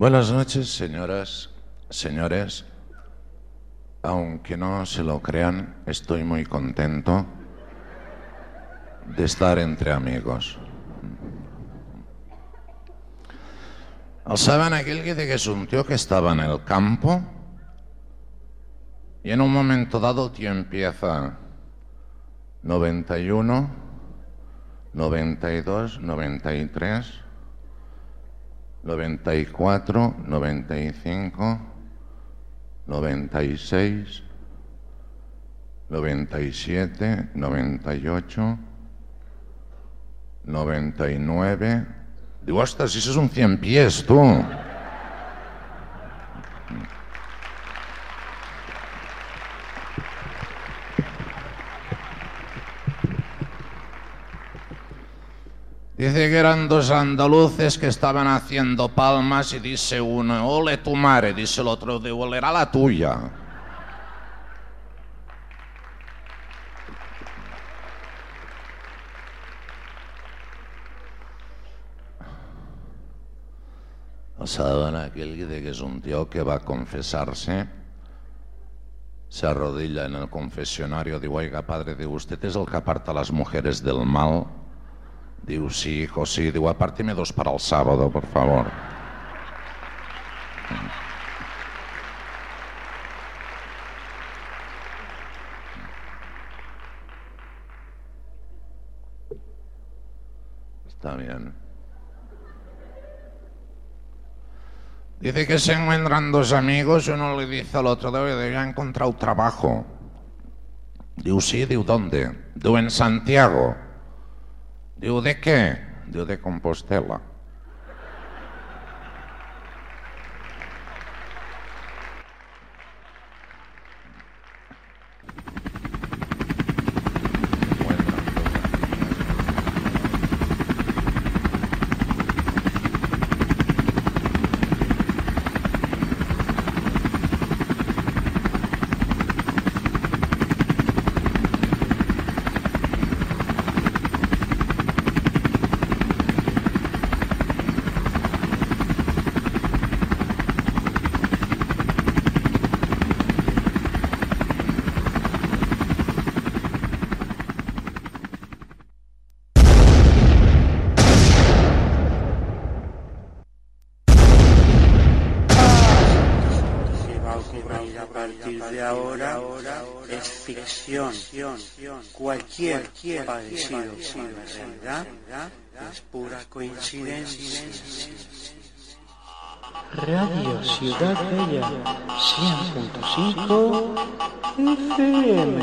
Buenas noches, señoras, señores. Aunque no se lo crean, estoy muy contento de estar entre amigos. ¿Saben aquel que dice que es un tío que estaba en el campo? Y en un momento dado tío empieza 91, 92, 93, 94, 95, 96, 97, 98, 99. Digo, ostras, si eso es un cien pies, tú. Dice que eran dos andaluces que estaban haciendo palmas y dice uno, ole tu madre, dice el otro, de olerá la tuya. Saben aquel que dice que es un tío que va a confesarse, se arrodilla en el confesionario, digo, oiga padre, de usted es el que aparta a las mujeres del mal. Diu, sí, hijo, sí. Diu, apárteme dos para el sábado, por favor. Está bien. Dice que se encuentran dos amigos uno le dice al otro, debe ha encontrado trabajo. Diu, sí, diu, ¿dónde? Diu, en Santiago. Diu, de què? Diu, de Compostela. Cualquier parecido con la realidad es pura coincidencia. Radio Ciudad Bella 100.5 FM.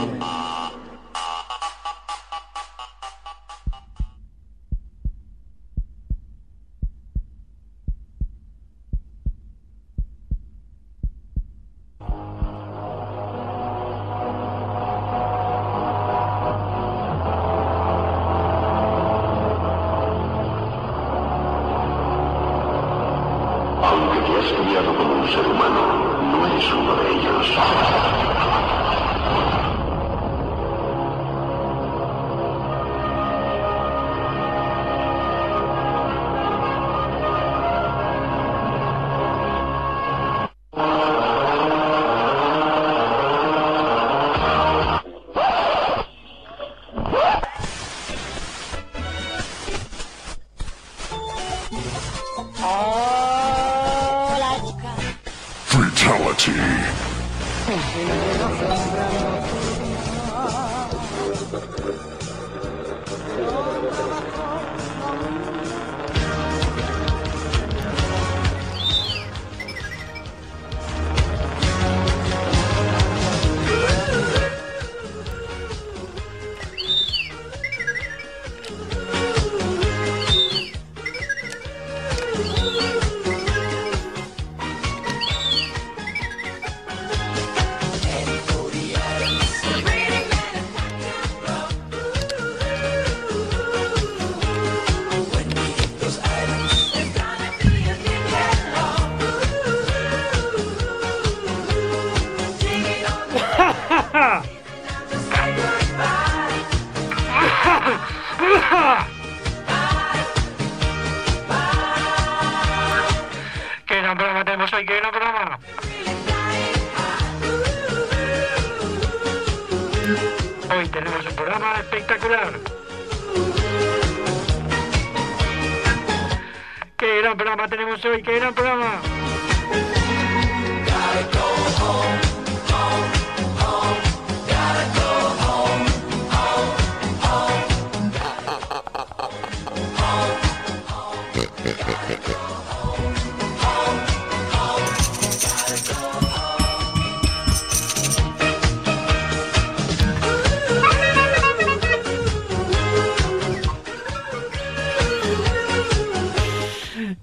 Gran programa tenemos hoy, qué gran programa.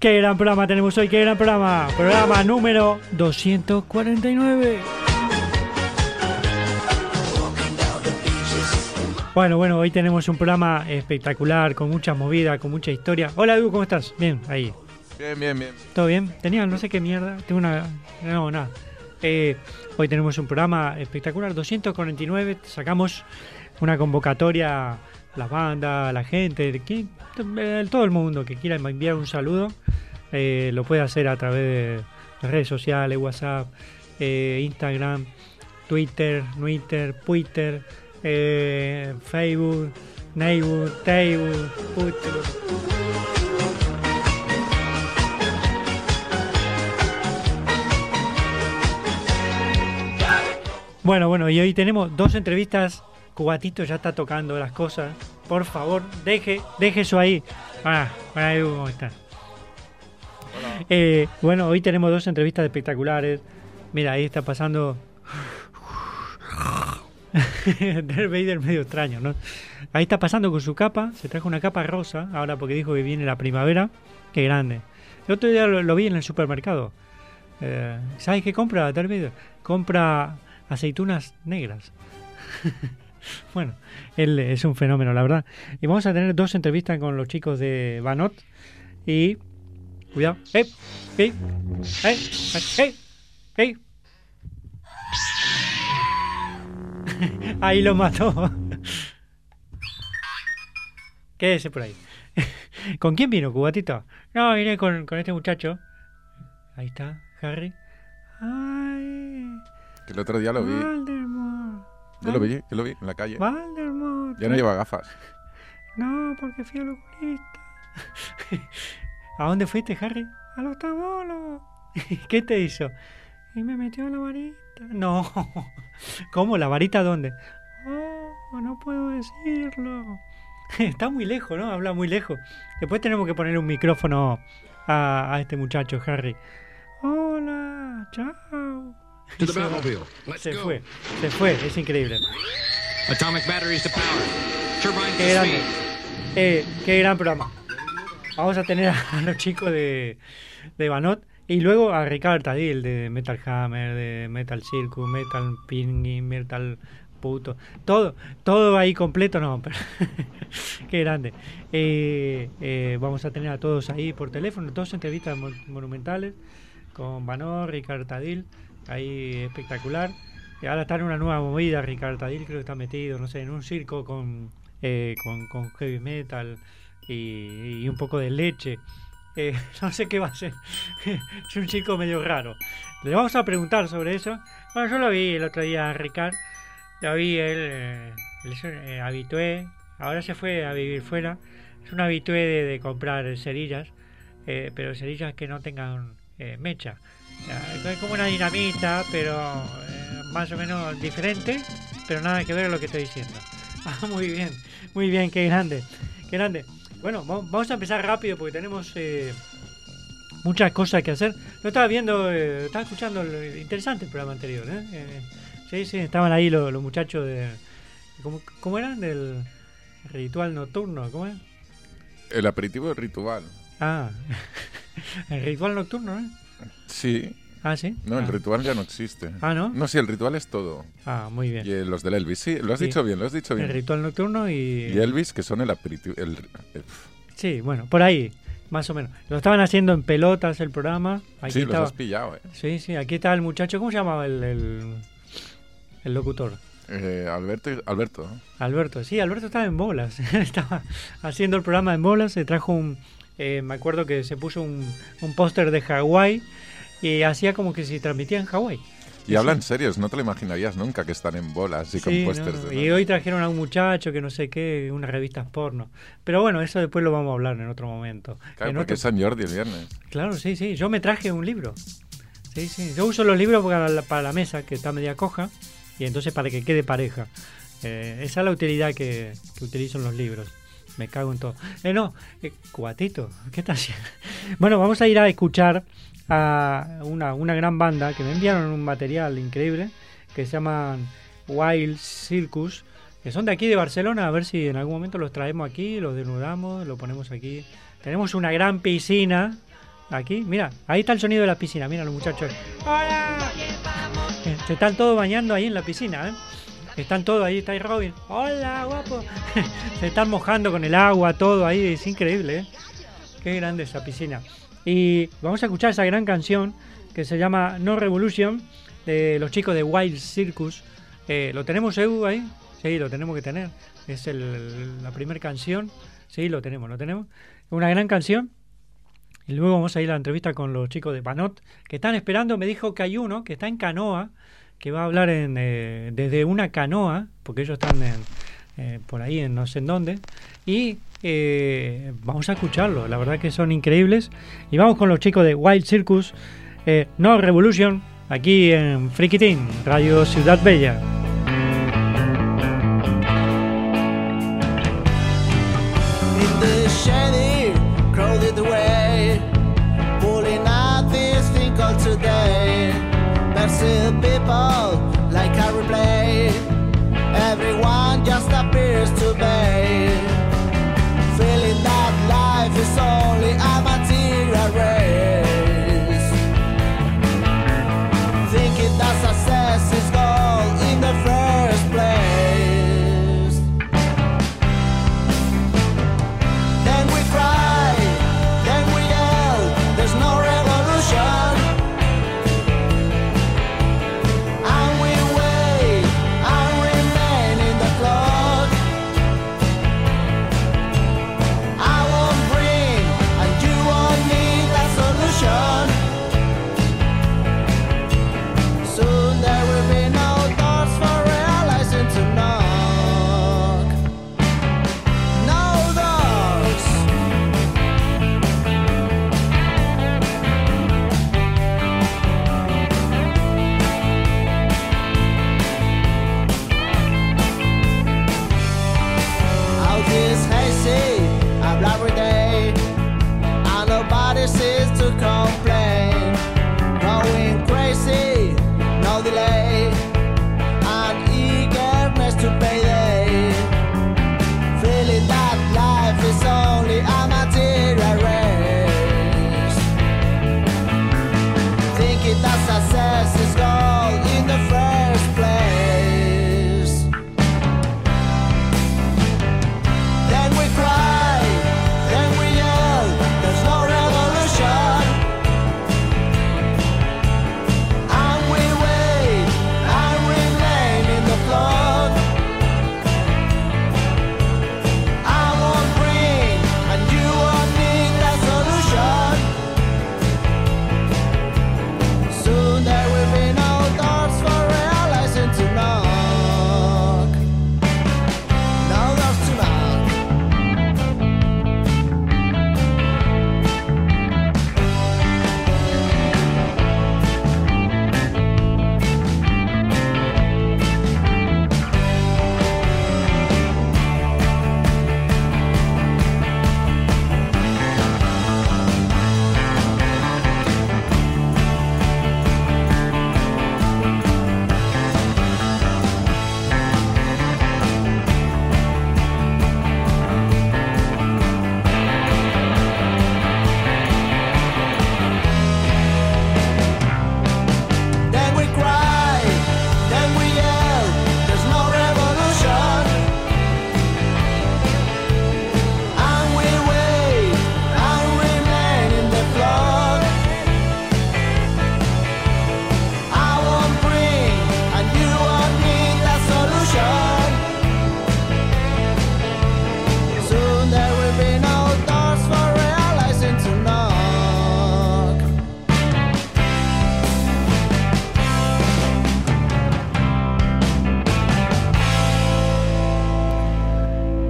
Qué gran programa tenemos hoy, qué gran programa. Programa número 249. Bueno, bueno, hoy tenemos un programa espectacular, con mucha movida, con mucha historia. Hola, Edu, ¿cómo estás? Bien, ahí. Bien, bien, bien. ¿Todo bien? Tenía no sé qué mierda. Tengo una. No, nada. Eh, hoy tenemos un programa espectacular, 249. Sacamos una convocatoria la banda, la gente, todo el mundo que quiera enviar un saludo. eh, lo puede hacer a través de redes sociales, WhatsApp, eh, Instagram, Twitter, Twitter, Twitter, eh, Facebook, Neighbor, Table, Twitter. Bueno, bueno, y hoy tenemos dos entrevistas. Cubatito ya está tocando las cosas. Por favor, deje, deje eso ahí. Ah, cómo. Eh, bueno, hoy tenemos dos entrevistas espectaculares. Mira, ahí está pasando. Darth Vader medio extraño, ¿no? Ahí está pasando con su capa. Se trajo una capa rosa. Ahora porque dijo que viene la primavera. Qué grande. El otro día lo, lo vi en el supermercado. Eh, ¿Sabes qué compra Darth Vader? Compra aceitunas negras. bueno, él es un fenómeno, la verdad. Y vamos a tener dos entrevistas con los chicos de Banot. Y. Cuidado. ¡Eh! ¡Eh! ¡Eh! ¡Eh! ¡Eh! Ahí lo mató. Quédese por ahí. ¿Con quién vino, Cubatito? No, vine con, con este muchacho. Ahí está, Harry. Ay, Que el otro día lo vi. Yo lo vi, yo lo vi en la calle. Voldemort. Ya no lleva gafas. No, porque fui al oculista. ¿A dónde fuiste, Harry? Al oftalmólogo. ¿Qué te hizo? Y me metió la varita. No. ¿Cómo? ¿La varita dónde? Oh, no puedo decirlo. Está muy lejos, ¿no? Habla muy lejos. Después tenemos que poner un micrófono a, a este muchacho, Harry. Hola, chao. To the. Let's Se go. fue, se fue, es increíble. Atomic batteries to power. Turbines Qué to grande. speed. Eh, qué gran programa. Vamos a tener a los chicos de, de Banot y luego a Ricardo Tadil de Metal Hammer, de Metal Circus, Metal Pingy, Metal Puto. Todo, todo ahí completo, no, pero qué grande. Eh, eh, vamos a tener a todos ahí por teléfono, dos entrevistas mon- monumentales con Banot, Ricardo Tadil, ahí espectacular. Y ahora está en una nueva movida, Ricardo Tadil creo que está metido, no sé, en un circo con, eh, con, heavy metal y, un poco de leche. Eh, no sé qué va a hacer. es un chico medio raro. Le vamos a preguntar sobre eso. Bueno, yo lo vi el otro día a Ricardo. Lo vi él, eh, él un eh, habitué. Ahora se fue a vivir fuera. Es un habitué de, comprar cerillas, eh, pero cerillas que no tengan eh, mecha. Es como una dinamita, pero eh, más o menos diferente, pero nada que ver a lo que estoy diciendo. Ah, muy bien, muy bien, qué grande, qué grande. Bueno, va- vamos a empezar rápido porque tenemos eh, muchas cosas que hacer. Lo estaba viendo, eh, estaba escuchando, el, interesante el programa anterior. ¿eh? Eh, sí, sí, estaban ahí los, los muchachos de... ¿cómo, cómo eran? Del ritual nocturno, ¿cómo es? El aperitivo es ritual. Ah, el ritual nocturno, ¿eh? Sí. Ah, sí. No, el ah. ritual ya no existe. Ah, ¿no? No, sí, el ritual es todo. Ah, muy bien. Y eh, los del Elvis, sí, lo has Sí. dicho bien, lo has dicho El bien. ritual nocturno y... Y Elvis, que son el aperitivo. El, el- Sí, bueno, por ahí, más o menos. Lo estaban haciendo en pelotas el programa. Aquí sí, los has pillado, eh. Sí, sí, aquí está el muchacho, ¿cómo se llamaba el, el, el locutor? Eh, Alberto, Alberto. Alberto, sí, Alberto estaba en bolas, estaba haciendo el programa en bolas, se trajo un, eh, me acuerdo que se puso un, un póster de Hawái y hacía como que se transmitía en Hawái. Y hablan serios, no te lo imaginarías nunca que están en bolas y Sí, con pósters. no, de- Y hoy trajeron a un muchacho que no sé qué, unas revistas porno. Pero bueno, eso después lo vamos a hablar en otro momento. Claro, En porque otro- es San Jordi el viernes. Claro, sí, sí. Yo me traje un libro. Sí, sí. Yo uso los libros para la, para la mesa, que está media coja, y entonces para que quede pareja. Eh, esa es la utilidad que, que utilizo en los libros. Me cago en todo. Eh, no, eh, cuatito, ¿qué estás haciendo? Bueno, vamos a ir a escuchar a una, una gran banda que me enviaron un material increíble que se llaman Wild Circus, que son de aquí de Barcelona. A ver si en algún momento los traemos aquí, los desnudamos, lo ponemos aquí. Tenemos una gran piscina aquí. Mira, ahí está el sonido de la piscina. Mira los muchachos. ¡Hola! Se están todos bañando ahí en la piscina, ¿eh? Están todos ahí, está ahí Robin. Hola, guapo. Se están mojando con el agua, todo ahí. Es increíble, ¿eh? Qué grande esa piscina. Y vamos a escuchar esa gran canción que se llama No Revolution de los chicos de Wild Circus. Eh, ¿Lo tenemos, Edu, ahí? Sí, lo tenemos que tener. Es el- la primera canción. Sí, lo tenemos, lo tenemos. Una gran canción. Y luego vamos a ir a la entrevista con los chicos de Panot, que están esperando. Me dijo que hay uno que está en canoa, que va a hablar eh, desde una canoa, porque ellos están eh, por ahí en no sé en dónde. Y eh, vamos a escucharlo, la verdad que son increíbles. Y vamos con los chicos de Wild Circus, No Revolution, aquí en Frikitín, Radio Ciudad Bella.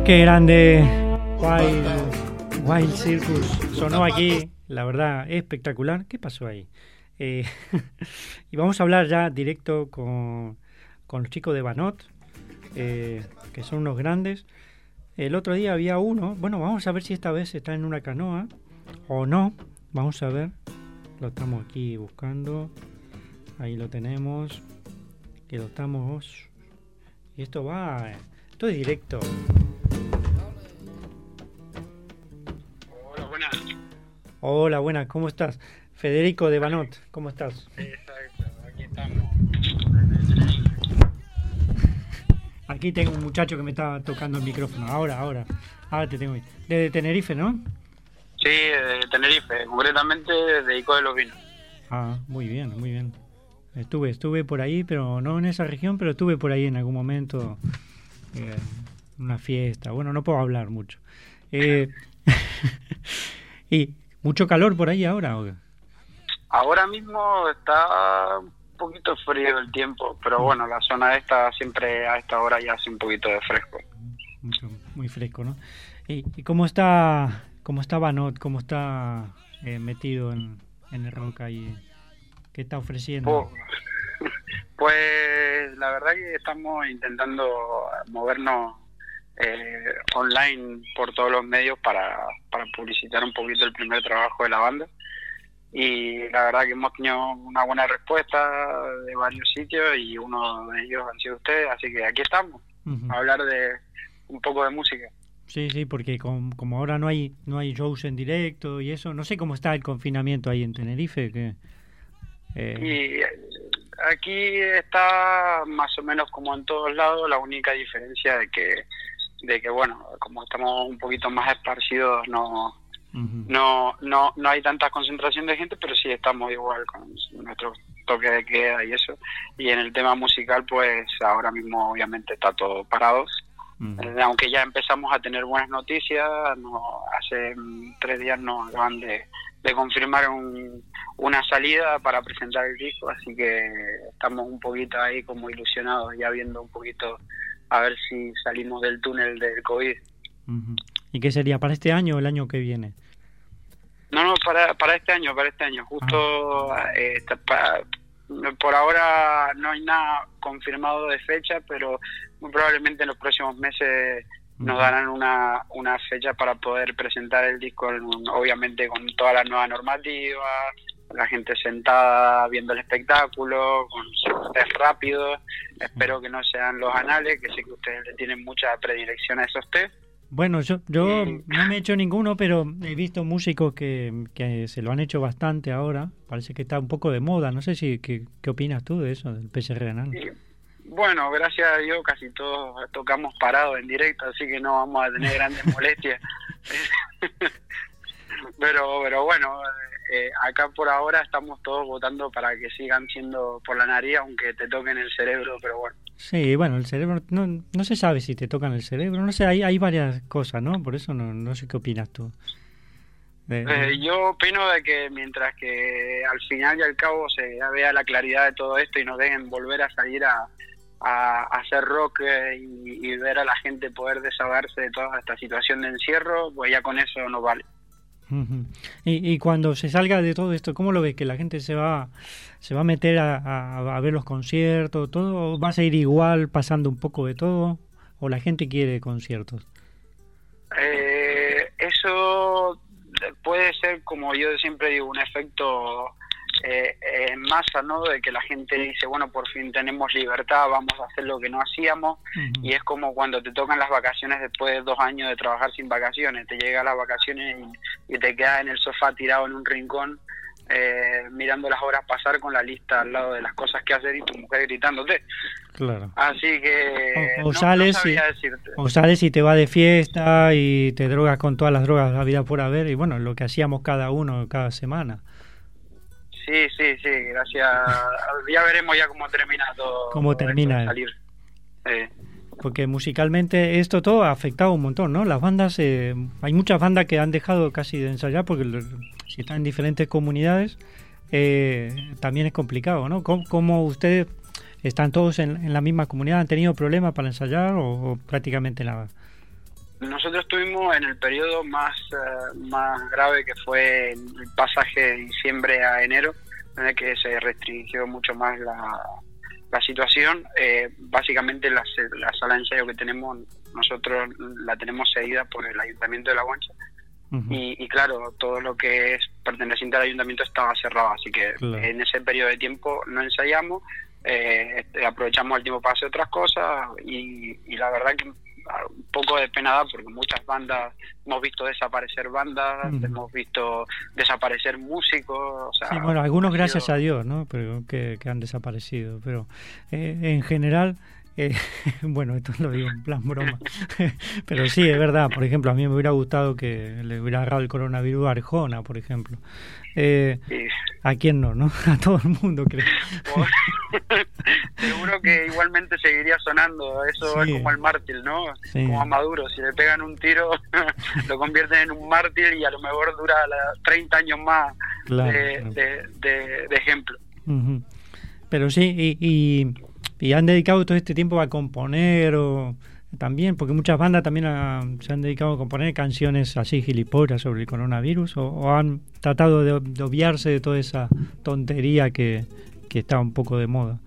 Qué grande Wild, Wild Circus. Sonó aquí, la verdad, espectacular. ¿Qué pasó ahí? Eh, y vamos a hablar ya directo con, con los chicos de Banot, eh, que son unos grandes. El otro día había uno, bueno, vamos a ver si esta vez está en una canoa o no. Vamos a ver. Lo estamos aquí buscando. Ahí lo tenemos. Que lo estamos. Y esto va. Esto es directo. Buenas. Hola, buenas, ¿cómo estás? Federico de Banot, ¿cómo estás? Exacto, aquí estamos. Aquí tengo un muchacho que me está tocando el micrófono. Ahora, ahora. Ahora te tengo ahí. Desde Tenerife, ¿no? Sí, de Tenerife, concretamente de Ico de los Vinos. Ah, muy bien, muy bien. Estuve, estuve por ahí, pero no en esa región, pero estuve por ahí en algún momento. eh, una fiesta. Bueno, no puedo hablar mucho. Eh, y mucho calor por ahí ahora. Ahora mismo está un poquito frío el tiempo, pero bueno, la zona esta siempre a esta hora ya hace un poquito de fresco. Mucho, muy fresco, ¿no? ¿Y, y cómo está cómo está Banot? ¿Cómo está eh, metido en, en el rock ahí? ¿Qué está ofreciendo? Oh, Pues la verdad que estamos intentando movernos eh, online por todos los medios para, para publicitar un poquito el primer trabajo de la banda. Y la verdad que hemos tenido una buena respuesta de varios sitios y uno de ellos han sido ustedes, así que aquí estamos, Ujú. a hablar de un poco de música. Sí, sí, porque com- como ahora no hay no hay shows en directo y eso, no sé cómo está el confinamiento ahí en Tenerife. Que, eh, Y eh, aquí está más o menos como en todos lados, la única diferencia de que, de que bueno, como estamos un poquito más esparcidos, no, no, no, no hay tanta concentración de gente, pero sí estamos igual con nuestro toque de queda y eso. Y en el tema musical, pues ahora mismo obviamente está todo parado. Eh, aunque ya empezamos a tener buenas noticias, no, hace mm, tres días nos acaban de, de confirmar un- una salida para presentar el disco, así que estamos un poquito ahí como ilusionados, ya viendo un poquito a ver si salimos del túnel del COVID. ¿Y qué sería para este año o el año que viene? No, no, para, para este año, para este año. Justo eh, está pa- por ahora no hay nada confirmado de fecha, pero muy probablemente en los próximos meses nos darán una, una fecha para poder presentar el disco, obviamente con toda la nueva normativa, la gente sentada viendo el espectáculo, con sus test rápidos. Espero que no sean los anales, que sé que ustedes le tienen mucha predilección a esos test. Bueno, yo, yo no me he hecho ninguno, pero he visto músicos que, que se lo han hecho bastante ahora. Parece que está un poco de moda. No sé si qué, qué opinas tú de eso, del PCR anal. Y, Bueno, gracias a Dios casi todos tocamos parados en directo, así que no vamos a tener grandes molestias. pero, pero bueno, eh, acá por ahora estamos todos votando para que sigan siendo por la nariz, aunque te toquen el cerebro, pero bueno. Sí, bueno, el cerebro, no, no se sabe si te tocan el cerebro, no sé, hay, hay varias cosas, ¿no? Por eso no, no sé qué opinas tú. De- Eh, yo opino de que mientras que al final y al cabo se vea la claridad de todo esto y nos dejen volver a salir a, a, hacer rock y, y ver a la gente poder desahogarse de toda esta situación de encierro, pues ya con eso nos vale. Y, y cuando se salga de todo esto, ¿cómo lo ves? ¿Que la gente se va, se va a meter a, a- a ver los conciertos, todo? ¿O va a seguir igual, pasando un poco de todo? ¿O la gente quiere conciertos? Eh, eso puede ser, como yo siempre digo, un efecto eh, en masa, ¿no? De que la gente dice, bueno, por fin tenemos libertad, vamos a hacer lo que no hacíamos. Y es como cuando te tocan las vacaciones después de dos años de trabajar sin vacaciones. Te llegan las vacaciones y, y te quedas en el sofá tirado en un rincón eh, mirando las horas pasar con la lista al lado de las cosas que hacer y tu mujer gritándote. Claro. Así que O- o no- no sales y-. O sales y te vas de fiesta y te drogas con todas las drogas la vida por haber y bueno, lo que hacíamos cada uno cada semana. Sí, sí, sí, gracias. Ya veremos ya cómo termina todo. Cómo de termina. salir. Eh, Porque musicalmente esto todo ha afectado un montón, ¿no? Las bandas, eh, hay muchas bandas que han dejado casi de ensayar porque si están en diferentes comunidades eh, también es complicado, ¿no? ¿Cómo, cómo ustedes están todos en, en la misma comunidad? ¿Han tenido problemas para ensayar o, o prácticamente nada? Nosotros estuvimos en el periodo más, eh, más grave que fue el pasaje de diciembre a enero, en el que se restringió mucho más la, la situación. Eh, básicamente la, la sala de ensayo que tenemos, nosotros la tenemos seguida por el Ayuntamiento de La Guancha. y, y claro, todo lo que es perteneciente al ayuntamiento estaba cerrado, así que Claro. en ese periodo de tiempo no ensayamos, eh, este, aprovechamos el tiempo para hacer otras cosas y, y la verdad que un poco de pena da porque muchas bandas hemos visto desaparecer bandas, hemos visto desaparecer músicos, o sea, Sí, bueno, algunos sido- gracias a Dios, ¿no? Pero que, que han desaparecido. Pero eh, en general, eh, bueno, esto lo digo en plan broma. Pero sí, es verdad. Por ejemplo, a mí me hubiera gustado que le hubiera agarrado el coronavirus a Arjona, por ejemplo. Eh, Sí. ¿A quién no, no? A todo el mundo, creo. Seguro que igualmente seguiría sonando. Eso Sí. es como el mártir, ¿no? Sí. Como a Maduro. Si le pegan un tiro, lo convierten en un mártir y a lo mejor dura la- 30 años más Claro, de, claro. de- de- de ejemplo. Pero sí, y, y, y han dedicado todo este tiempo a componer o también, porque muchas bandas también se han dedicado a componer canciones así gilipollas sobre el coronavirus o, o han tratado de, de obviarse de toda esa tontería que, que está un poco de moda.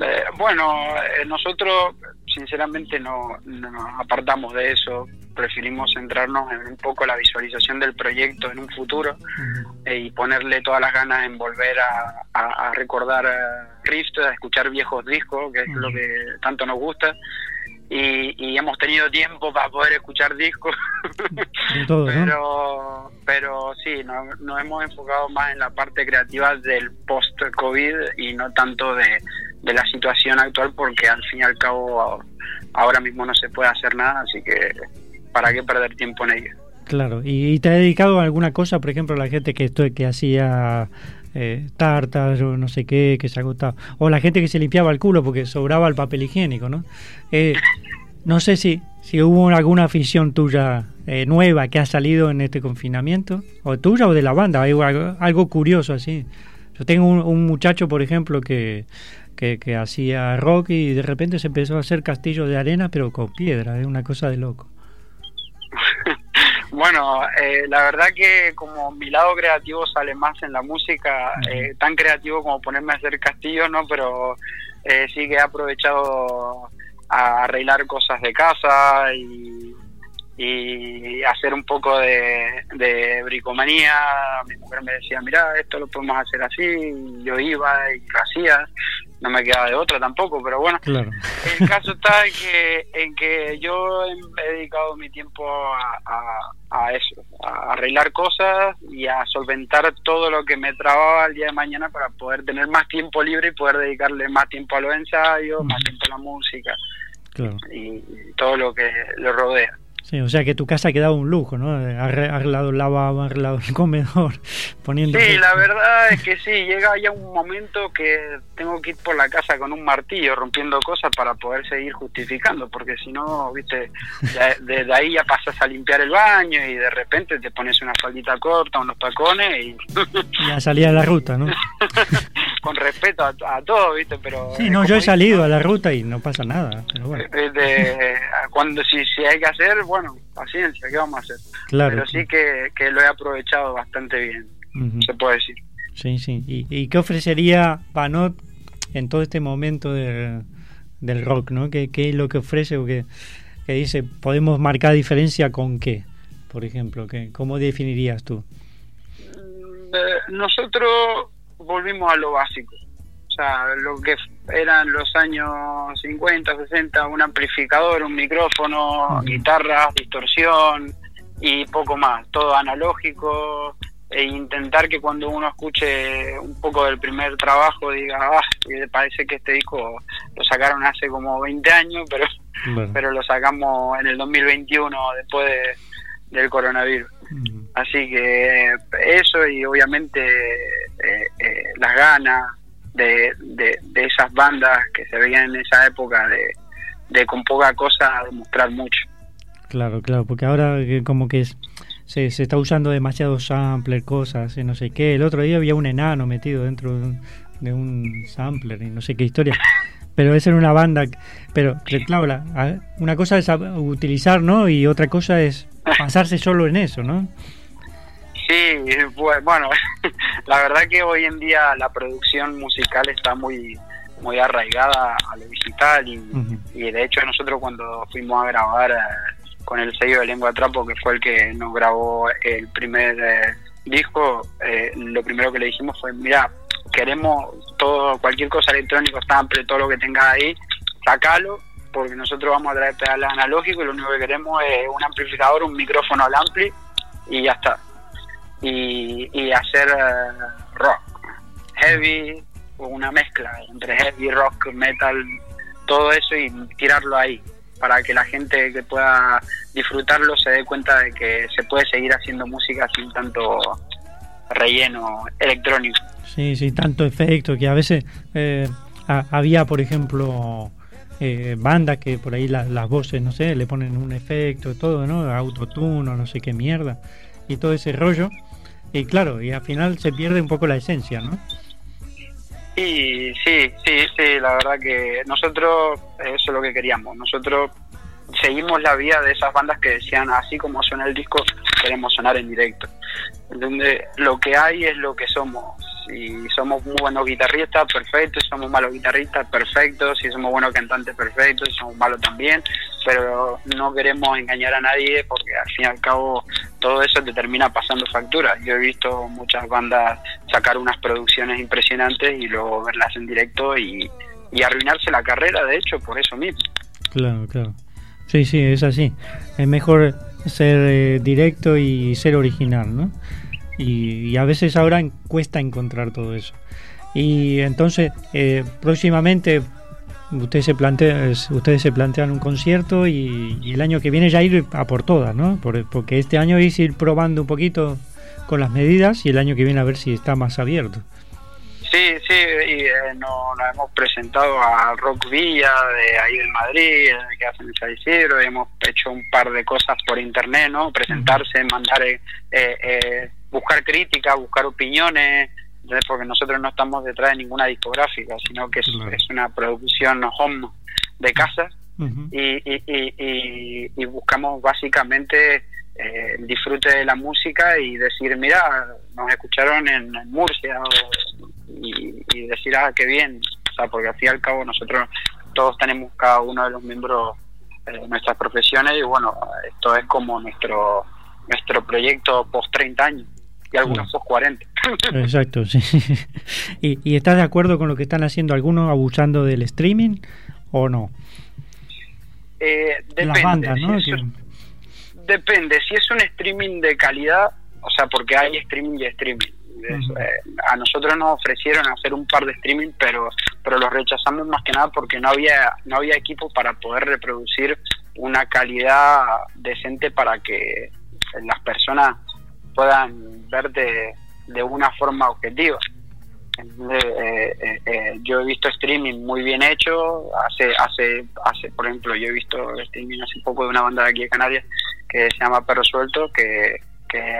Eh, bueno, eh, nosotros sinceramente no, no nos apartamos de eso. Preferimos centrarnos en un poco la visualización del proyecto en un futuro eh, y ponerle todas las ganas en volver a, a- a recordar eh, riffs, a escuchar viejos discos, que es lo que tanto nos gusta. Y, y hemos tenido tiempo para poder escuchar discos, pero, pero sí, no- nos hemos enfocado más en la parte creativa del post-COVID y no tanto de, de la situación actual, porque al fin y al cabo ahora mismo no se puede hacer nada, así que ¿para qué perder tiempo en ello? Claro, ¿Y, te ha dedicado a alguna cosa, por ejemplo, la gente que esto, que hacía eh, tartas o no sé qué, que se agotaba, o la gente que se limpiaba el culo porque sobraba el papel higiénico, ¿no? Eh, no sé si, si hubo alguna afición tuya eh, nueva que ha salido en este confinamiento, o tuya o de la banda, algo- algo curioso así. Yo tengo un, un muchacho, por ejemplo, que, que, que hacía rock y de repente se empezó a hacer castillos de arena, pero con piedra, es una cosa de loco. Bueno, eh, la verdad que como mi lado creativo sale más en la música, eh, tan creativo como ponerme a hacer castillos, ¿no? Pero eh, sí que he aprovechado a arreglar cosas de casa y, y hacer un poco de, de bricomanía. Mi mujer me decía, mira, esto lo podemos hacer así, y yo iba y lo hacía, no me quedaba de otra tampoco, pero bueno. Claro. El caso está en que, en que yo he dedicado mi tiempo a, a- a eso, a arreglar cosas y a solventar todo lo que me trababa el día de mañana para poder tener más tiempo libre y poder dedicarle más tiempo a los ensayos, más tiempo a la música Claro. y, y todo lo que lo rodea. Sí, o sea que tu casa ha quedado un lujo, ¿no? Arre- Arreglado el lavabo, arreglado el comedor, poniendo... Sí, la verdad es que sí, llega ya un momento que tengo que ir por la casa con un martillo rompiendo cosas para poder seguir justificando, porque si no, viste, ya- desde ahí ya pasas a limpiar el baño y de repente te pones una faldita corta, unos tacones y Ya salía a la ruta, ¿no? con respeto a, a todo, viste, pero... Sí, no, yo he salido a la ruta y no pasa nada, pero bueno. es de- cuando si, si hay que hacer, bueno, paciencia, ¿qué vamos a hacer? Claro. Pero sí que, que lo he aprovechado bastante bien, se puede decir. Sí, sí. ¿Y, y qué ofrecería Panot en todo este momento de- del rock, ¿no? ¿Qué, qué es lo que ofrece o qué, qué dice? ¿Podemos marcar diferencia con qué? Por ejemplo, ¿qué, ¿cómo definirías tú? Eh, nosotros volvimos a lo básico. O sea, lo que eran los años 50, 60, un amplificador, un micrófono, guitarras, distorsión y poco más. Todo analógico e intentar que cuando uno escuche un poco del primer trabajo diga, ah, parece que este disco lo sacaron hace como 20 años, pero, Bueno. pero lo sacamos en el 2021 después de- del coronavirus. Así que eso y obviamente eh, eh, las ganas de, de, de esas bandas que se veían en esa época de, de con poca cosa demostrar mucho. Claro, claro, porque ahora como que es- se, se está usando demasiado sampler, cosas, y no sé qué. El otro día había un enano metido dentro de un, de un sampler y no sé qué historia. Pero es en una banda, pero claro, la- a- una cosa es a- utilizar, ¿no? Y otra cosa es pasarse solo en eso, ¿no? Sí, bu- bueno, la verdad que hoy en día la producción musical está muy muy arraigada a lo digital y, de hecho nosotros cuando fuimos a grabar eh, con el sello de Lengua Trapo, que fue el que nos grabó el primer eh, disco, eh, lo primero que le dijimos fue, mira, queremos todo, cualquier cosa electrónica, sample, todo lo que tengas ahí, sacalo, porque nosotros vamos a traer pedales analógicos y lo único que queremos es un amplificador, un micrófono al ampli y ya está. Y, hacer eh, rock, heavy, una mezcla entre heavy, rock, metal, todo eso y tirarlo ahí para que la gente que pueda disfrutarlo se dé cuenta de que se puede seguir haciendo música sin tanto relleno electrónico. Sí, sí, tanto efecto que a veces eh, ha- había, por ejemplo, eh, bandas que por ahí la- las voces, no sé, le ponen un efecto, todo, ¿no? Autotune o no sé qué mierda y todo ese rollo. Y claro, y al final se pierde un poco la esencia, ¿no? Y sí, sí, sí, la verdad que nosotros eso es lo que queríamos. Nosotros seguimos la vía de esas bandas que decían, así como suena el disco, queremos sonar en directo. Donde lo que hay es lo que somos. Si somos muy buenos guitarristas, perfecto. Si somos malos guitarristas, perfecto. Si somos buenos cantantes, perfecto. Si somos malos también. Pero no queremos engañar a nadie porque al fin y al cabo todo eso te termina pasando factura. Yo he visto muchas bandas sacar unas producciones impresionantes y luego verlas en directo y, y arruinarse la carrera, de hecho, por eso mismo. Claro, claro. Sí, sí, es así. Es mejor ser eh, directo y ser original, ¿no? Y, y a veces ahora cuesta encontrar todo eso. Y entonces, eh, próximamente, ustedes se, plantea, es- ustedes se plantean un concierto y, y el año que viene ya ir a por todas, ¿no? Por- porque este año es ir probando un poquito con las medidas y el año que viene a ver si está más abierto. Sí, sí, y eh, no- nos hemos presentado a Rock Villa de ahí de Madrid, que hacen el y hemos hecho un par de cosas por internet, ¿no? Presentarse, mandar, eh, eh, eh, buscar crítica, buscar opiniones, ¿entendés? porque nosotros no estamos detrás de ninguna discográfica, sino que es, Claro. es una producción home de casa y, y, y, y- y buscamos básicamente eh, el disfrute de la música y decir, mira, nos escucharon en, en Murcia o- y decir, ah, qué bien, o sea, porque al fin y al cabo nosotros todos tenemos cada uno de los miembros eh, nuestras profesiones y bueno, esto es como nuestro nuestro proyecto post 30 años y algunos post 40. Exacto, sí. ¿Y, ¿Y estás de acuerdo con lo que están haciendo algunos abusando del streaming o no? Eh, depende, Las bandas, ¿no? si eso- depende, si es un streaming de calidad, o sea, porque hay streaming y streaming. Es, eh, a nosotros nos ofrecieron hacer un par de streaming, pero pero los rechazamos más que nada porque no había no había equipo para poder reproducir una calidad decente para que las personas puedan ver de, una forma objetiva. Eh, eh, eh, yo he visto streaming muy bien hecho. Hace, hace, hace, por ejemplo, yo he visto streaming hace poco de una banda de aquí de Canarias que se llama Perro Suelto, que, que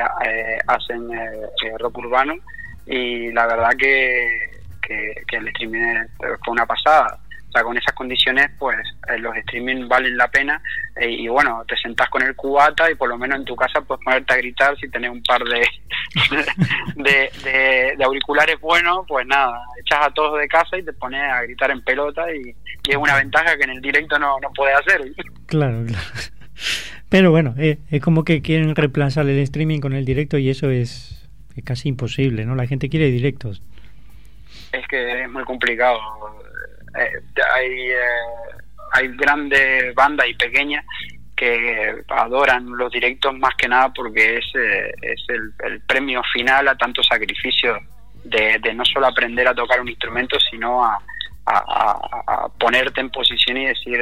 hacen rock urbano. Y la verdad que, que, el streaming fue una pasada. O sea, con esas condiciones, pues eh, los streaming valen la pena. eh, y bueno, te sentás con el cubata y por lo menos en tu casa puedes ponerte a gritar si tenés un par de, de, de- de auriculares buenos, pues nada, echas a todos de casa y te pones a gritar en pelota y, y es una ventaja que en el directo no, no puedes hacer. Claro, claro. Pero bueno, eh, es como que quieren reemplazar el streaming con el directo y eso es, es casi imposible, ¿no? La gente quiere directos. es que es muy complicado. Eh, hay, eh, hay grandes bandas y pequeñas que adoran los directos más que nada porque es, eh, es el, el premio final a tanto sacrificio de, de no solo aprender a tocar un instrumento, sino a, a- ponerte en posición y decir,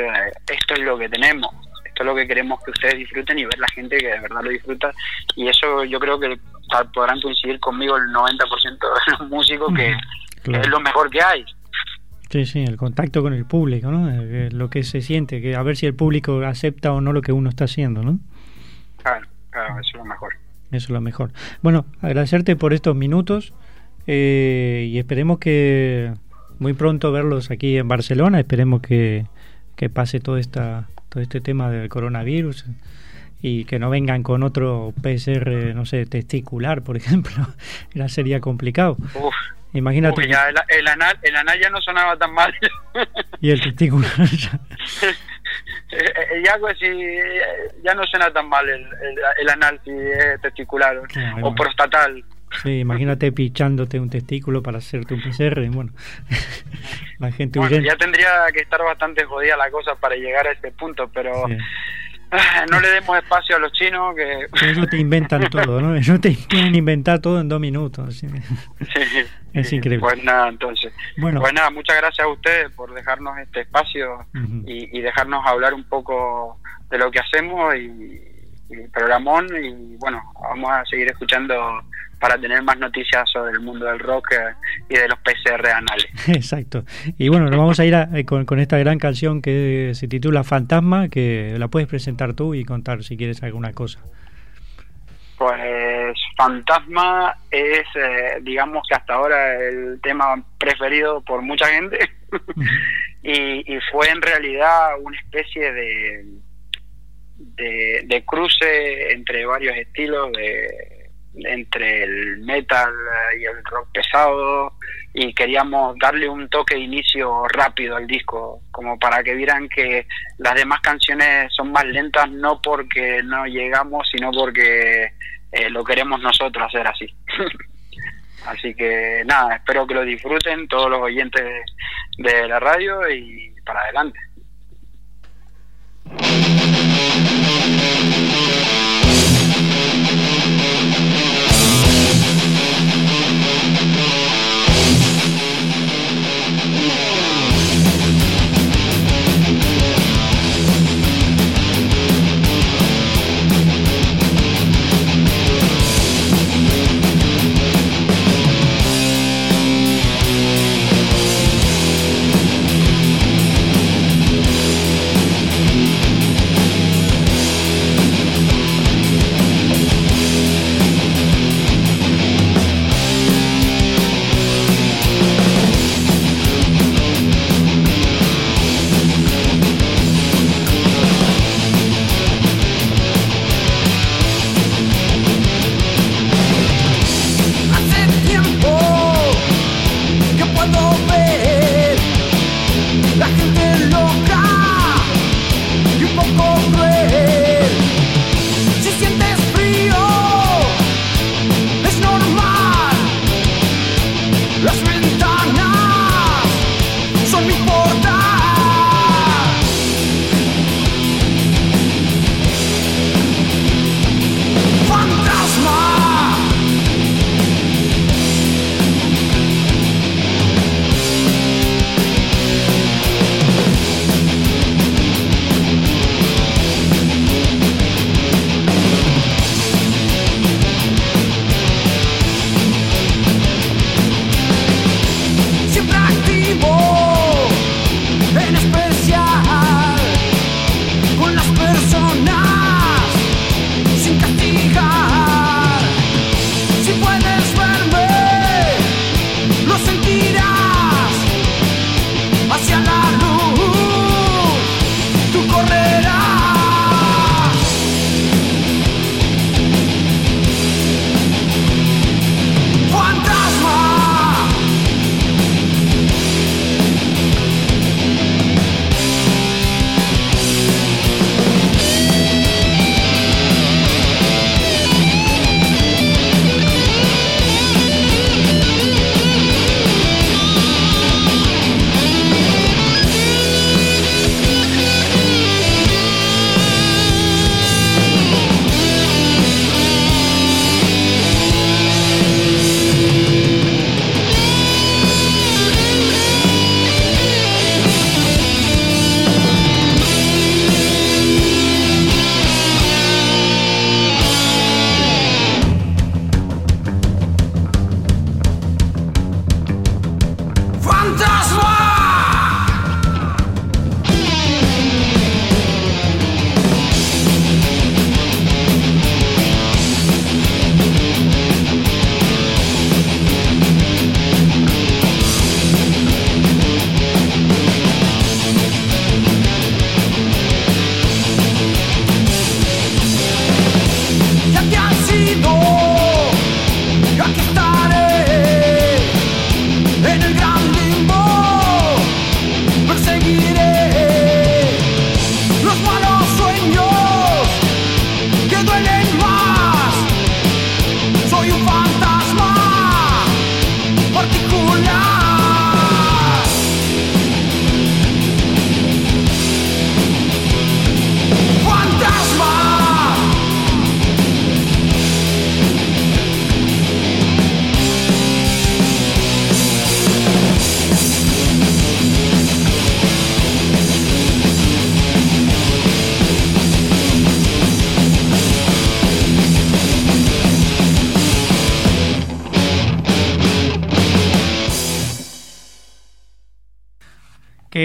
esto es lo que tenemos, esto es lo que queremos que ustedes disfruten y ver la gente que de verdad lo disfruta. Y eso yo creo que podrán coincidir conmigo el 90% de los músicos que Claro. es lo mejor que hay. Sí, sí, el contacto con el público, ¿no? Eh, lo que se siente, que a ver si el público acepta o no lo que uno está haciendo, ¿no? Claro, claro, eso es lo mejor. Eso es lo mejor. Bueno, agradecerte por estos minutos eh, y esperemos que, muy pronto verlos aquí en Barcelona. Esperemos que, que pase todo, esta, todo este tema del coronavirus y que no vengan con otro PCR, no sé, testicular, por ejemplo. ya sería complicado. Uf, Imagínate. ya el, el anal, el anal ya no sonaba tan mal. Y el testicular. ya. Eh, eh, ya, pues, sí, eh, ya no suena tan mal el, el, el anal si es testicular Claro. o prostatal. Sí, imagínate pichándote un testículo para hacerte un PCR. Bueno, la gente Bueno, huyendo. ya tendría que estar bastante jodida la cosa para llegar a ese punto, pero Sí. no le demos espacio a los chinos que... Ellos te inventan todo, ¿no? Ellos te quieren inventar todo en dos minutos. Sí. Es increíble. Pues nada, entonces. Bueno. Pues nada, muchas gracias a ustedes por dejarnos este espacio y, y dejarnos hablar un poco de lo que hacemos y, y programón y bueno, vamos a seguir escuchando para tener más noticias sobre el mundo del rock eh, y de los PCR anales. Exacto. Y bueno, nos vamos a ir a- eh, con, con esta gran canción que se titula Fantasma, que la puedes presentar tú y contar si quieres alguna cosa. Pues Fantasma es, eh, digamos que hasta ahora el tema preferido por mucha gente y, y fue en realidad una especie de, de, de cruce entre varios estilos, de, entre el metal y el rock pesado y queríamos darle un toque de inicio rápido al disco, como para que vieran que las demás canciones son más lentas no porque no llegamos, sino porque eh, lo queremos nosotros hacer así. así que nada, espero que lo disfruten todos los oyentes de la radio y para adelante.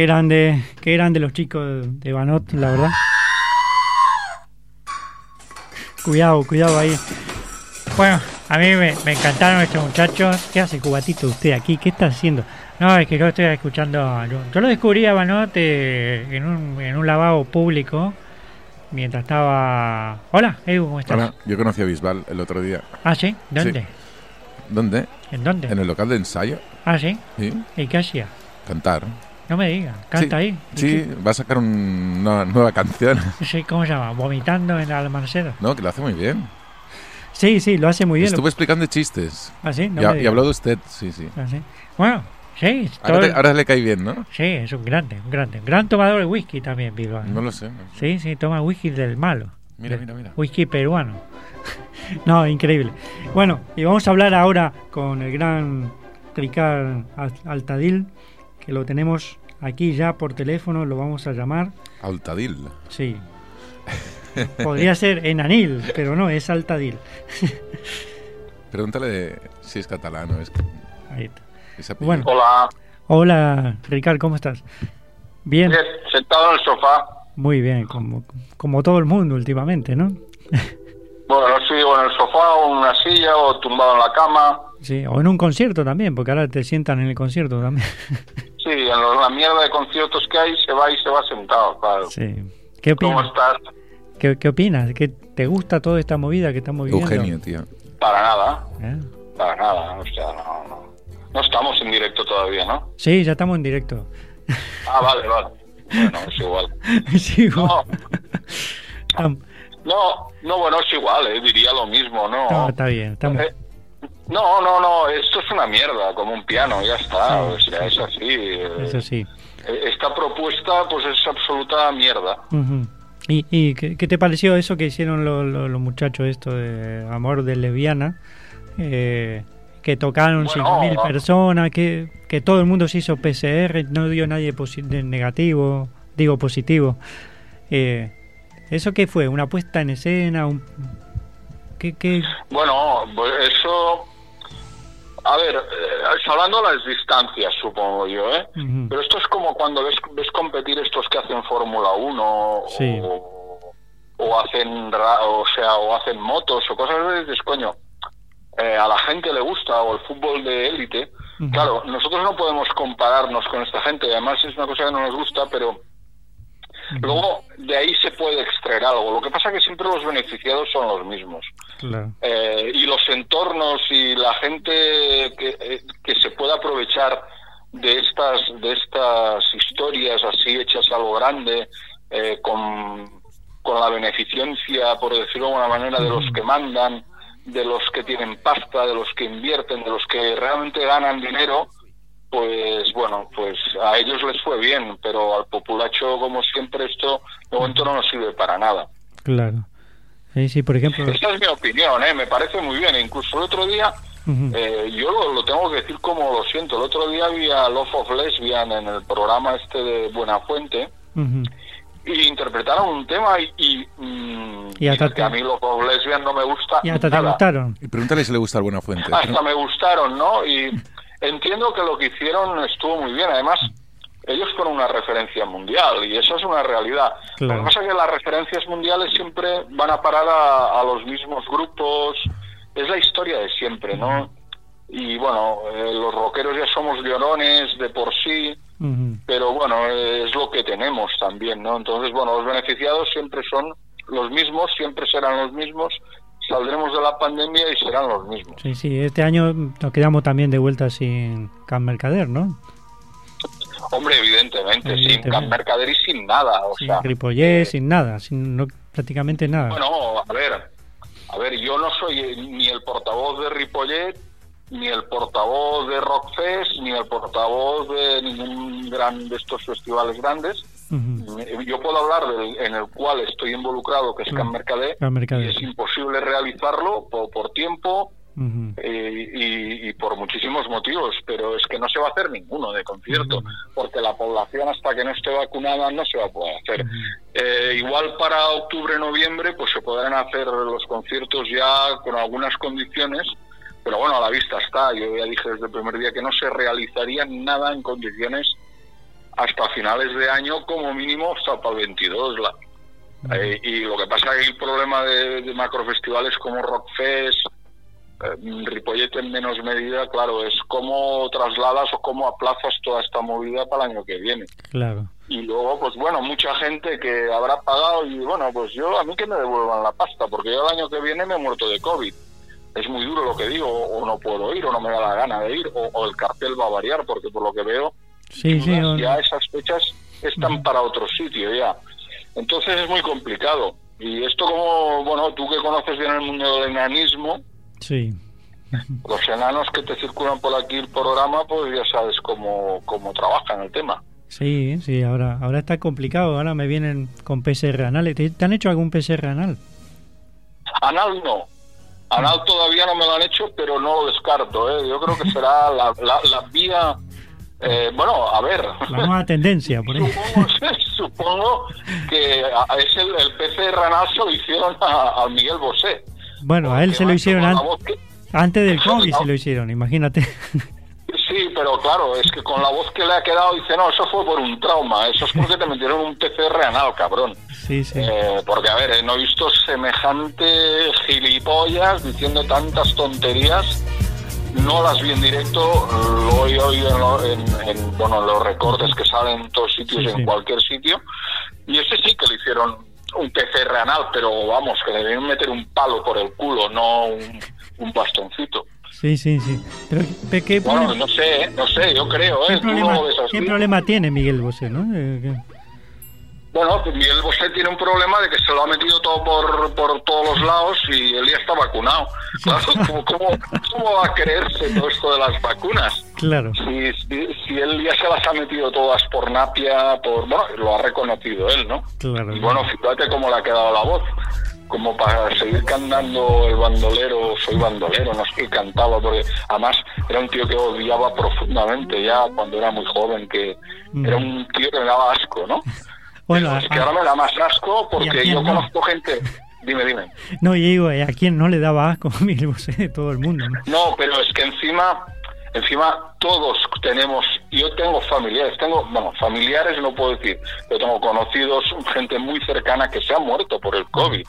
Grande, qué grande los chicos de Banot, la verdad. Cuidado, cuidado ahí. Bueno, a mí me, me encantaron estos muchachos. ¿Qué hace Cubatito usted aquí? ¿Qué está haciendo? No, es que yo estoy escuchando. Yo, yo lo descubrí a Banot eh, en, un, en un lavabo público mientras estaba. Hola, Edu, ¿cómo estás? Hola, yo conocí a Bisbal el otro día. Ah, sí, ¿dónde? Sí. ¿Dónde? ¿En dónde? En el local de ensayo. Ah, sí. Sí. ¿Y qué hacía? Cantar. No me diga, canta sí, ahí. ¿Y Sí, va a sacar un- una nueva canción. sí, ¿Cómo se llama? ¿Vomitando en amanecer? No, que lo hace muy bien. Sí, sí, lo hace muy bien. Estuve explicando chistes. Ah, sí, no y, y habló de usted, sí, sí. Ah, sí. Bueno, sí. Ahora, todo- te- ahora le cae bien, ¿no? Sí, es un grande, un grande. Gran tomador de whisky también, Bilbao. No lo sé. no sé. Sí, sí, toma whisky del malo. Mira, mira, mira. Whisky peruano. no, increíble. Bueno, y vamos a hablar ahora con el gran Ricard Al- Altadil, que lo tenemos aquí ya por teléfono, lo vamos a llamar. Altadil. Sí. Podría ser Enanil, pero no, es Altadil. Pregúntale si es catalán o es... Ahí está. es. Bueno. Hola, Hola, Ricard, ¿cómo estás? Bien, bien, sentado en el sofá. muy bien, como, como todo el mundo últimamente, ¿no? Bueno, no sé, o en el sofá, o en una silla, o tumbado en la cama. Sí, o en un concierto también, porque ahora te sientan en el concierto también. Sí, en lo- la mierda de conciertos que hay, se va y se va sentado, claro. Sí. ¿Qué ¿Cómo opinas? estás? ¿Qué, qué opinas? ¿Qué, ¿Te gusta toda esta movida que estamos viviendo? Eugenio, tío. Para nada, ¿Eh? para nada. O sea, no, no. No estamos en directo todavía, ¿no? Sí, ya estamos en directo. Ah, vale, vale. Bueno, es igual. sí, No, Tam- no, no, bueno, es igual, eh, diría lo mismo, ¿no? no, está bien. Estamos... Eh, No, no, no, esto es una mierda, como un piano, ya está, o sea, es así. eh, Eso sí. eh, Esta propuesta, pues es absoluta mierda. ¿Y, y qué, qué te pareció eso que hicieron los, los- los muchachos esto de Amor de Leviana? Eh, que tocaron Bueno, 5.000 personas, que, que todo el mundo se hizo PCR, no dio nadie negativo, digo positivo. Eh, ¿Eso qué fue? ¿Una puesta en escena? Un... ¿Qué, qué? Bueno, pues eso. A ver, eh, hablando de las distancias, supongo yo, ¿eh? Pero esto es como cuando ves, ves competir estos que hacen Fórmula 1 Sí. o, o hacen ra- o sea, o hacen motos o cosas de dices, coño, eh, a la gente le gusta o el fútbol de élite. Claro, nosotros no podemos compararnos con esta gente, además es una cosa que no nos gusta, pero luego de ahí se puede extraer algo. Lo que pasa es que siempre los beneficiados son los mismos. Claro. Eh, y los entornos y la gente que, eh, que se pueda aprovechar de estas de estas historias así hechas a lo grande eh, con, con la beneficencia por decirlo de alguna manera de los que mandan de los que tienen pasta de los que invierten de los que realmente ganan dinero pues bueno pues a ellos les fue bien pero al populacho como siempre esto de momento no nos sirve para nada Claro. Sí, sí, por ejemplo. esta es mi opinión, ¿eh? me parece muy bien. Incluso el otro día, eh, yo lo, lo tengo que decir como lo siento, el otro día vi a Love of Lesbian en el programa este de Buenafuente Ujú. y interpretaron un tema y, y, mm, Y hasta que te- a mí Love of Lesbian no me gusta Y hasta te nada. gustaron. Y pregúntale si le gusta alguna fuente. Hasta me gustaron, ¿no? Y entiendo que lo que hicieron estuvo muy bien. Además, ellos fueron una referencia mundial y eso es una realidad. Claro. Lo que pasa es que las referencias mundiales siempre van a parar a, a los mismos grupos. Es la historia de siempre, ¿no? Y bueno, eh, los rockeros ya somos llorones de por sí, pero bueno, eh, es lo que tenemos también, ¿no? Entonces, bueno, los beneficiados siempre son los mismos, siempre serán los mismos. Saldremos de la pandemia y serán los mismos. Sí, sí, este año nos quedamos también de vuelta sin Can Mercader, ¿no? Hombre, evidentemente, sin Evidentemente. Can Mercader y sin nada, o Sin sea, Ripollés, sin nada, sin no- prácticamente nada. bueno, a ver, a ver, yo no soy ni el portavoz de Ripollet, ni el portavoz de Rockfest, ni el portavoz de ningún gran de estos festivales grandes. Ujú. Yo puedo hablar del en el cual estoy involucrado, que es Can Mercader, Can Mercader. y es imposible realizarlo por, por tiempo, Eh, y, y por muchísimos motivos, pero es que no se va a hacer ninguno de concierto, porque la población hasta que no esté vacunada no se va a poder hacer. Eh, igual para octubre, noviembre, pues se podrán hacer los conciertos ya con algunas condiciones, pero bueno, a la vista está. Yo ya dije desde el primer día que no se realizaría nada en condiciones hasta finales de año, como mínimo hasta para el 22. La, eh, y lo que pasa es que el problema de, de macrofestivales como Rockfest, Ripollet en menos medida, claro, es cómo trasladas o cómo aplazas toda esta movida para el año que viene. Claro. Y luego, pues bueno, mucha gente que habrá pagado y bueno, pues yo a mí que me devuelvan la pasta, porque yo el año que viene me he muerto de COVID. Es muy duro lo que digo, o, no puedo ir, o no me da la gana de ir, o, o el cartel va a variar, porque por lo que veo, Sí, sí. o- ya esas fechas están para otro sitio ya. Entonces es muy complicado. Y esto como, bueno, tú que conoces bien el mundo del enanismo, Sí. los enanos que te circulan por aquí el programa, pues ya sabes cómo, cómo trabajan el tema. Sí, sí, ahora, ahora está complicado. Ahora me vienen con PCR anales. ¿Te, te han hecho algún PCR anal? Anal no. Anal todavía no me lo han hecho, pero no lo descarto. ¿eh? Yo creo que será la, la, la vía... eh, bueno, a ver. La nueva tendencia, por ahí. Supongo, supongo que es el, el PCR anal se lo hicieron a, a Miguel Bosé. Bueno, a él se lo hicieron an- antes del COVID, se lo hicieron, imagínate. Sí, pero claro, es que con la voz que le ha quedado dice, no, eso fue por un trauma, eso es porque te metieron un PCR anal, cabrón. Sí, sí. Eh, porque, a ver, eh, no he visto semejante gilipollas diciendo tantas tonterías. No las vi en directo, lo he oído en, lo- en- en, bueno, en los recortes que salen en todos sitios, Sí, en sí. cualquier sitio. Y ese sí que le hicieron un PCR anal, pero vamos, que le debían meter un palo por el culo, no un, un bastoncito. Sí, sí, sí. Pero, ¿qué, qué Bueno, problema, no sé, no sé, yo creo, qué ¿eh? Tú problema- qué problema tiene Miguel Bosé, no? Eh, que- Bueno, pues Miguel Bosé tiene un problema de que se lo ha metido todo por, por todos los lados y él ya está vacunado. Claro, ¿cómo, cómo, cómo va a creerse todo esto de las vacunas? Claro. Si, si, si él ya se las ha metido todas por napia, por bueno, lo ha reconocido él, ¿no? Claro. Y bueno, fíjate cómo le ha quedado la voz. Como para seguir cantando el bandolero, soy bandolero, no sé qué cantaba, porque además era un tío que odiaba profundamente ya cuando era muy joven, que era un tío que me daba asco, ¿no? Bueno, Es que ahora me da más asco ¿Y a porque yo no? conozco gente. Dime, dime. no, y digo, ¿eh, ¿a quién no le daba asco Miguel Bosé? Todo el mundo, ¿no? No, pero es que encima, encima todos tenemos, yo tengo familiares, tengo, bueno, familiares no puedo decir, pero tengo conocidos, gente muy cercana que se ha muerto por el COVID.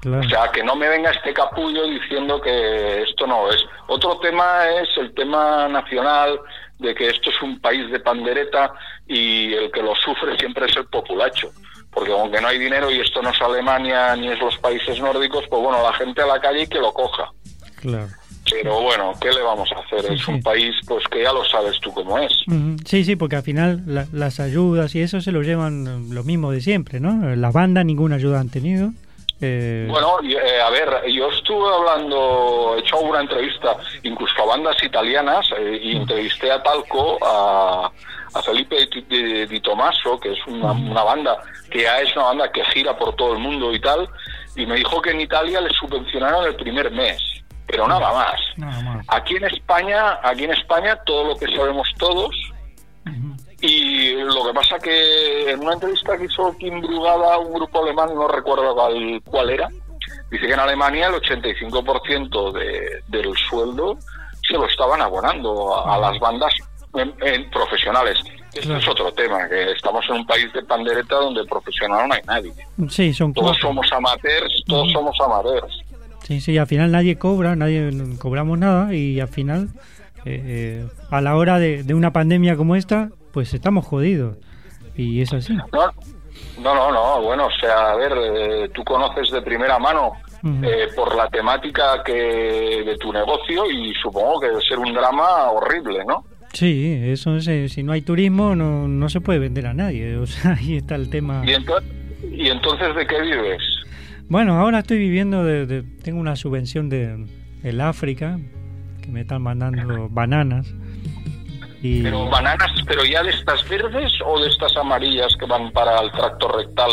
Claro. O sea, que no me venga este capullo diciendo que esto no es. Otro tema es el tema nacional, de que esto es un país de pandereta y el que lo sufre siempre es el populacho. Porque aunque no hay dinero y esto no es Alemania ni es los países nórdicos, pues bueno, la gente a la calle y que lo coja. Claro. Pero bueno, ¿qué le vamos a hacer? Sí, es sí. un país pues que ya lo sabes tú cómo es. Sí, sí, porque al final la- las ayudas y eso se lo llevan lo mismo de siempre, ¿no? Las bandas ninguna ayuda han tenido. Eh, Bueno, eh, a ver, yo estuve hablando, he hecho una entrevista incluso a bandas italianas eh, y entrevisté a Talco, a, a Felipe Di, Di- Di Tomaso, que es una, una banda que ya es una banda que gira por todo el mundo y tal, y me dijo que en Italia le subvencionaron el primer mes, pero nada más. nada más. Aquí en España, aquí en España todo lo que sabemos todos y lo que pasa que en una entrevista que hizo Kim Brugada, un grupo alemán, no recuerdo cuál, cuál era, dice que en Alemania el 85% de, del sueldo se lo estaban abonando a, a las bandas en- en profesionales. Esto es otro tema, que estamos en un país de pandereta donde profesional no hay nadie. Sí, son Todos cuatro. somos amateurs, todos somos amateurs. Sí, sí, al final nadie cobra, nadie cobramos nada y al final, eh, eh, a la hora de, de una pandemia como esta, pues estamos jodidos. Y es así. No, no, no, no, bueno, o sea, a ver, eh, tú conoces de primera mano eh, por la temática que de tu negocio y supongo que debe ser un drama horrible, ¿no? Sí, eso es, si no hay turismo no, no se puede vender a nadie. O sea, ahí está el tema. ¿Y, ento- y entonces de qué vives? Bueno, ahora estoy viviendo de, de- tengo una subvención de el África que me están mandando bananas. Y Pero bananas, pero ya de estas verdes o de estas amarillas que van para el tracto rectal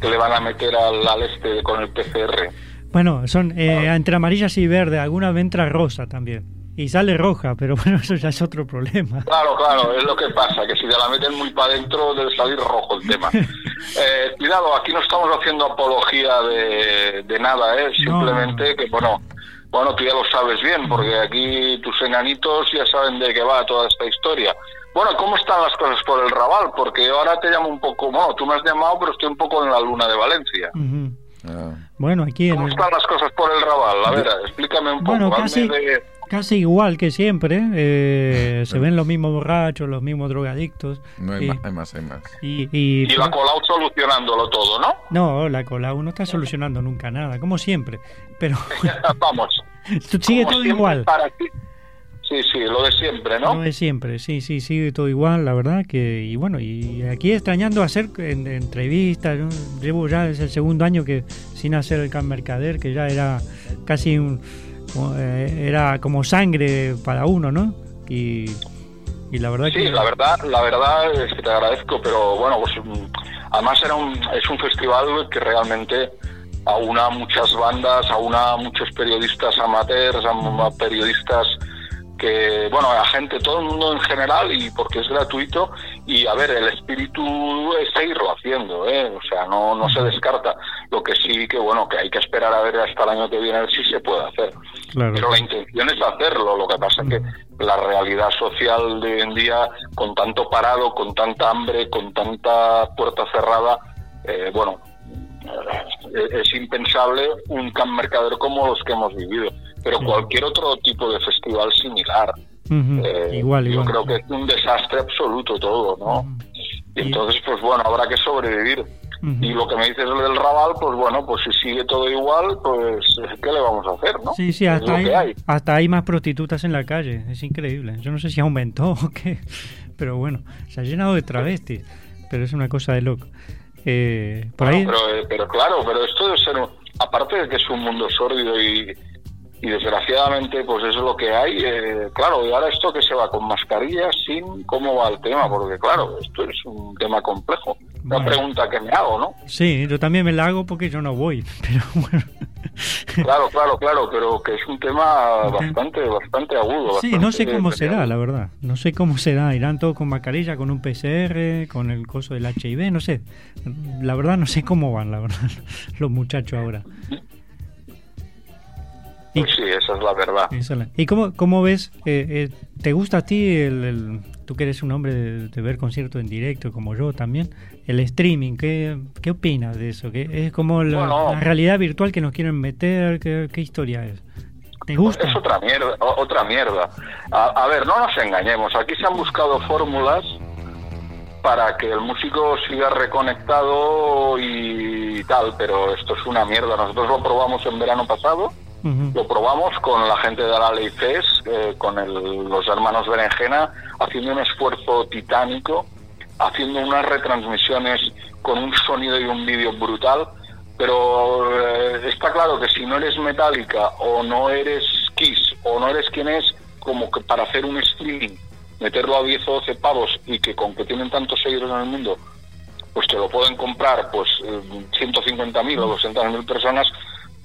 que le van a meter al, al este con el PCR. bueno, son eh, entre amarillas y verde, alguna me entra rosa también y sale roja, pero bueno, eso ya es otro problema. Claro, claro, es lo que pasa, que si te la meten muy para adentro debe salir rojo el tema. Eh, cuidado, aquí no estamos haciendo apología de, de nada, ¿eh? simplemente que, bueno, bueno, tú ya lo sabes bien, porque aquí tus enanitos ya saben de qué va toda esta historia. Bueno, ¿cómo están las cosas por el Raval? Porque ahora te llamo un poco, bueno, tú me has llamado, pero estoy un poco en la luna de Valencia. Ah, Bueno, aquí en ¿Cómo el- están las cosas por el Raval? A ver, explícame un poco. Bueno, casi- de- casi igual que siempre. eh, se ven los mismos borrachos, los mismos drogadictos. no hay, y, más, hay más, hay más. y- y- Y la Colau solucionándolo todo, ¿no? no, la Colau no está solucionando nunca nada, como siempre. Pero Vamos. sigue como todo siempre igual. Para ti. Sí, sí, lo de siempre, ¿no? Lo de siempre, sí, sí, sigue todo igual, la verdad que, y bueno, y aquí extrañando hacer en- entrevistas, ¿no? llevo ya es el segundo año que sin hacer el Can Mercader, que ya era casi un, era como sangre para uno, ¿no? Y, y la verdad Sí, que... la verdad, la verdad es que te agradezco, pero bueno, pues mm, además era un, es un festival que realmente aúna muchas bandas, aúna muchos periodistas amateurs, a periodistas que, bueno, a gente, todo el mundo en general, y porque es gratuito, y a ver, el espíritu es seguirlo haciendo, ¿eh? o sea, no, no se descarta. Lo que sí que, bueno, que hay que esperar a ver hasta el año que viene a ver si se puede hacer. Claro. Pero la intención es hacerlo, lo que pasa es que la realidad social de hoy en día, con tanto parado, con tanta hambre, con tanta puerta cerrada, eh, bueno, eh, es impensable un Camp Mercader como los que hemos vivido, pero cualquier otro tipo de festival similar. Ujú, Eh, igual, yo igual. creo que es un desastre absoluto todo, ¿no? Y entonces, pues bueno, habrá que sobrevivir. Y lo que me dices del Raval, pues bueno, pues si sigue todo igual, pues ¿qué le vamos a hacer, no? Sí, sí, hasta hay, hay. hasta hay más prostitutas en la calle, es increíble. Yo no sé si aumentó o qué, pero bueno, se ha llenado de travestis, pero es una cosa de loco. Eh, por ahí... Pero, eh, pero claro, pero esto debe ser, aparte de que es un mundo sórdido y, y desgraciadamente pues eso es lo que hay, eh, claro, y ahora esto que se va con mascarillas, sin, ¿cómo va el tema? Porque claro, esto es un tema complejo. Una Bueno. pregunta que me hago, ¿no? Sí, yo también me la hago porque yo no voy, pero bueno. Claro, claro, claro, pero que es un tema bastante, bastante agudo. Sí, no sé cómo será, la verdad. No sé cómo será. Irán todos con mascarilla, con un PCR, con el coso del HIV, no sé. La verdad no sé cómo van, la verdad, los muchachos ahora. Pues sí, esa es la verdad. Esa es la- ¿Y cómo, cómo ves? eh, eh, ¿Te gusta a ti, el, el- tú que eres un hombre de, de ver conciertos en directo, como yo también, el streaming? ¿Qué, qué opinas de eso? ¿Qué, ¿Es como la, Bueno. la realidad virtual que nos quieren meter? ¿Qué, qué historia es? ¿Te gusta? Es otra mierda, otra mierda. A, a ver, no nos engañemos. Aquí se han buscado fórmulas para que el músico siga reconectado y tal, pero esto es una mierda. Nosotros lo probamos en verano pasado, Lo probamos con la gente de la Ley FES, eh, con el- los hermanos Berenjena, haciendo un esfuerzo titánico, haciendo unas retransmisiones con un sonido y un vídeo brutal, pero eh, está claro que si no eres Metallica o no eres Kiss o no eres quien es, como que para hacer un streaming, meterlo a 10 o 12 pavos y que con que tienen tantos seguidores en el mundo, pues te lo pueden comprar pues eh, 150.000 o 200.000 personas,